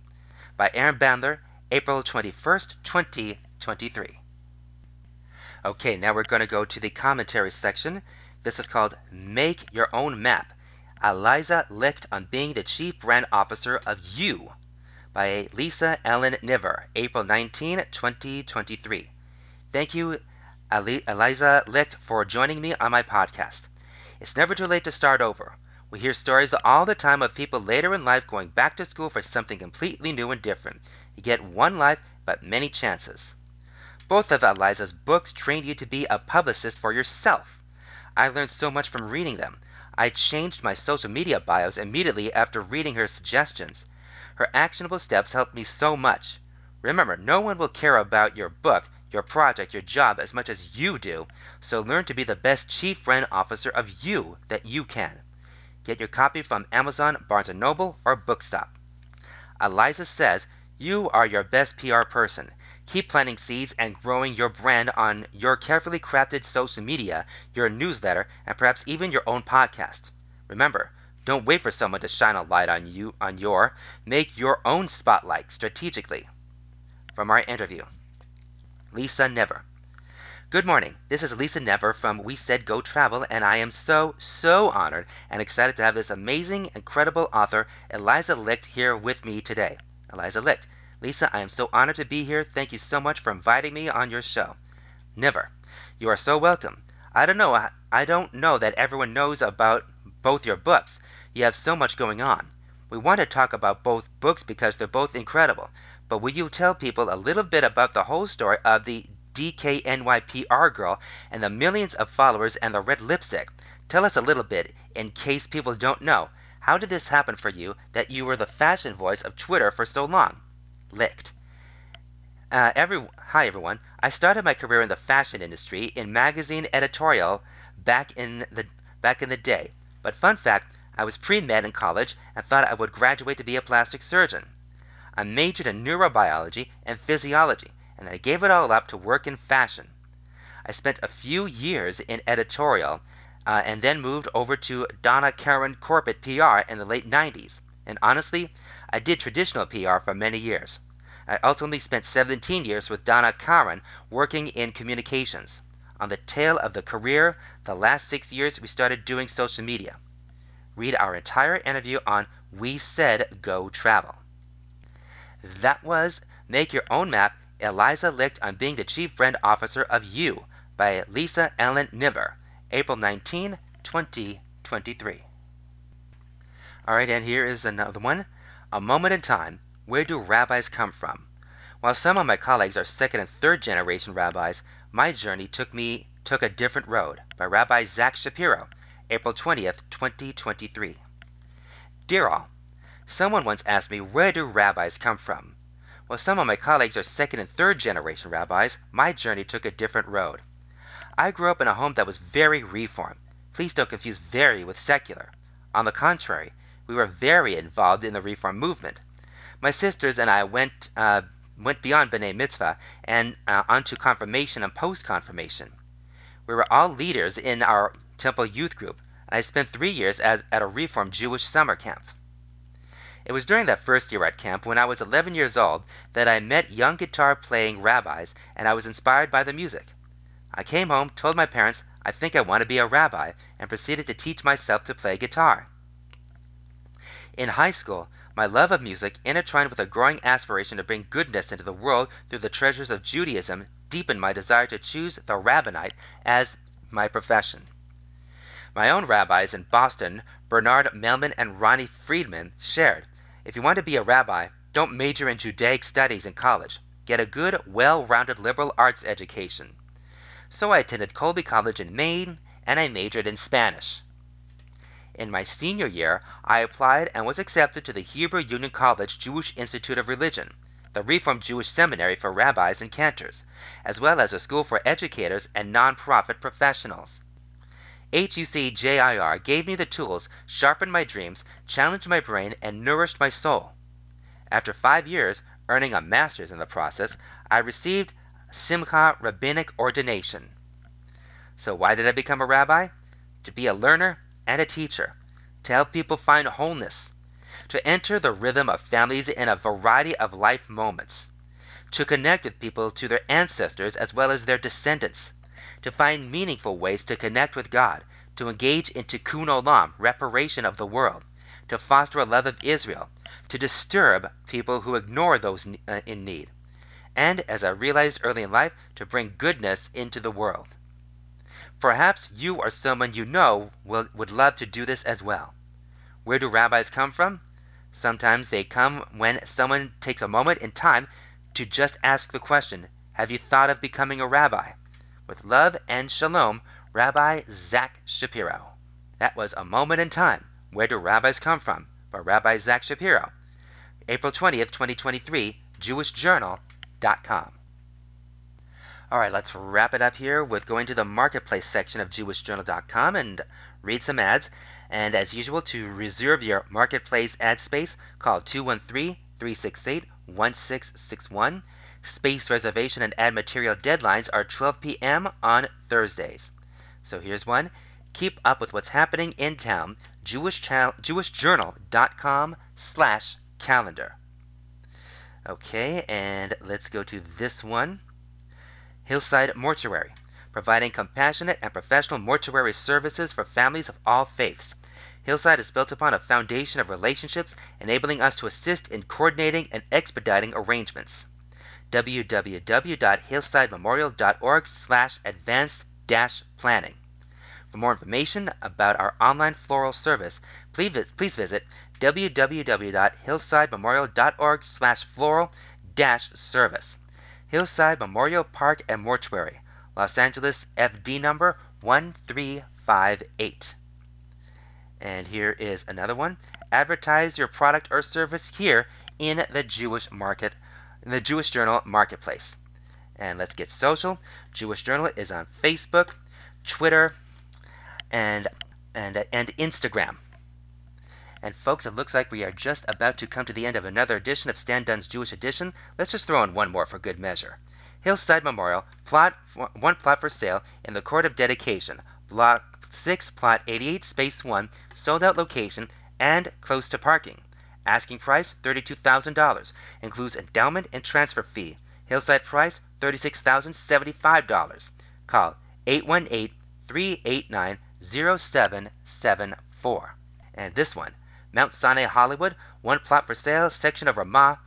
by Aaron Bandler, April 21st, 2023. Okay, now we're going to go to the commentary section. This is called Make Your Own Map. Eliza Licht on Being the Chief Brand Officer of You by Lisa Ellen Niver, April 19, 2023. Thank you, Eliza Licht, for joining me on my podcast. It's never too late to start over. We hear stories all the time of people later in life going back to school for something completely new and different. You get one life, but many chances. Both of Eliza's books trained you to be a publicist for yourself. I learned so much from reading them. I changed my social media bios immediately after reading her suggestions. Her actionable steps helped me so much. Remember, no one will care about your book, your project, your job as much as you do, so learn to be the best chief brand officer of you that you can. Get your copy from Amazon, Barnes & Noble, or Bookstop. Eliza says, you are your best PR person. Keep planting seeds and growing your brand on your carefully crafted social media, your newsletter, and perhaps even your own podcast. Remember, don't wait for someone to shine a light on you on your make your own spotlight strategically. From our interview. Lisa Niver. Good morning. This is Lisa Niver from We Said Go Travel, and I am so, so honored and excited to have this amazing, incredible author, Eliza Licht, here with me today. Eliza Licht. Lisa, I am so honored to be here. Thank you so much for inviting me on your show. Niver. You are so welcome. I don't know. I don't know that everyone knows about both your books. You have so much going on. We want to talk about both books because they're both incredible. But will you tell people a little bit about the whole story of the DKNYPR girl and the millions of followers and the red lipstick. Tell us a little bit, in case people don't know. How did this happen for you that you were the fashion voice of Twitter for so long? Licht. Uh, every, hi everyone. I started my career in the fashion industry in magazine editorial back in the back in the day. But fun fact, I was pre med in college and thought I would graduate to be a plastic surgeon. I majored in neurobiology and physiology, and I gave it all up to work in fashion. I spent a few years in editorial uh, and then moved over to Donna Karan corporate PR in the late 90s. And honestly, I did traditional PR for many years. I ultimately spent 17 years with Donna Karan working in communications. On the tail of the career, the last six years, we started doing social media. Read our entire interview on We Said Go Travel. That was Make Your Own Map Eliza Licht on Being the Chief Brand Officer of You by Lisa Ellen Niver, April 19, 2023. All right, and here is another one. A Moment in Time Where Do Rabbis Come From? While some of my colleagues are second and third generation rabbis, my journey took me took a different road by Rabbi Zach Shapiro, April 20th, 2023. Dear all, someone once asked me where do rabbis come from? While some of my colleagues are second and third generation rabbis, my journey took a different road. I grew up in a home that was very reform. Please don't confuse very with secular. On the contrary, we were very involved in the reform movement. My sisters and I went uh, went beyond B'nai Mitzvah and uh, onto confirmation and post confirmation. We were all leaders in our temple youth group, and I spent three years as, at a Reform Jewish summer camp. It was during that first year at camp, when I was 11 years old, that I met young guitar playing rabbis, and I was inspired by the music. I came home, told my parents I think I want to be a rabbi, and proceeded to teach myself to play guitar. In high school, my love of music, intertwined with a growing aspiration to bring goodness into the world through the treasures of Judaism, deepened my desire to choose the rabbinate as my profession. My own rabbis in Boston, Bernard Mehlman and Ronnie Friedman, shared if you want to be a rabbi, don't major in Judaic studies in college. Get a good, well rounded liberal arts education. So I attended Colby College in Maine and I majored in Spanish. In my senior year, I applied and was accepted to the Hebrew Union College Jewish Institute of Religion, the Reformed Jewish Seminary for rabbis and cantors, as well as a school for educators and nonprofit professionals. HUCJIR gave me the tools, sharpened my dreams, challenged my brain, and nourished my soul. After five years, earning a master's in the process, I received s'micha rabbinic ordination. So why did I become a rabbi? To be a learner and a teacher, to help people find wholeness, to enter the rhythm of families in a variety of life moments, to connect with people to their ancestors as well as their descendants, to find meaningful ways to connect with God, to engage in tikkun olam, reparation of the world, to foster a love of Israel, to disturb people who ignore those uh, in need, and, as I realized early in life, to bring goodness into the world. Perhaps you or someone you know will, would love to do this as well. Where do rabbis come from? Sometimes they come when someone takes a moment in time to just ask the question Have you thought of becoming a rabbi? With love and shalom, Rabbi Zach Shapiro. That was A Moment in Time Where Do Rabbis Come From? by Rabbi Zach Shapiro. April 20th, 2023, JewishJournal.com. All right, let's wrap it up here with going to the marketplace section of JewishJournal.com and read some ads. And as usual, to reserve your marketplace ad space, call 213 368 1661. Space reservation and ad material deadlines are 12 p.m. on Thursdays. So here's one. Keep up with what's happening in town. Jewish JewishJournal.com slash calendar. Okay, and let's go to this one. Hillside Mortuary, providing compassionate and professional mortuary services for families of all faiths. Hillside is built upon a foundation of relationships, enabling us to assist in coordinating and expediting arrangements. www.hillsidememorial.org slash advanced planning. For more information about our online floral service, please, please visit www.hillsidememorial.org slash floral service. Hillside Memorial Park and Mortuary, Los Angeles FD number 1358. And here is another one. Advertise your product or service here in the Jewish market, in the Jewish Journal marketplace. And let's get social. Jewish Journal is on Facebook, Twitter, and and and Instagram. And folks, it looks like we are just about to come to the end of another edition of Stan Dunn's Jewish Edition. Let's just throw in one more for good measure. Hillside Memorial, plot one plot for sale in the Court of Dedication, Block 6, Plot 88, Space 1, sold out location and close to parking. Asking price $32,000, includes endowment and transfer fee. Hillside price $36,075. Call 818 389 0774. And this one, Mount Sinai Hollywood, one plot for sale, section of Ramah,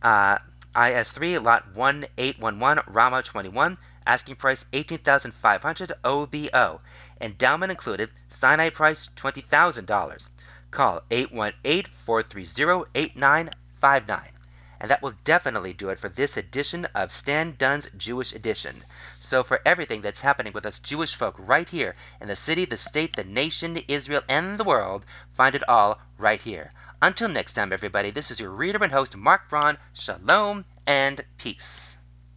uh, IS3, lot 1811, Ramah 21, asking price 18500 OBO. Endowment included, Sinai price $20,000. Call 818 430 8959. And that will definitely do it for this edition of Stan Dunn's Jewish Edition. So, for everything that's happening with us Jewish folk right here in the city, the state, the nation, Israel, and the world, find it all right here. Until next time, everybody, this is your reader and host, Mark Braun. Shalom and peace.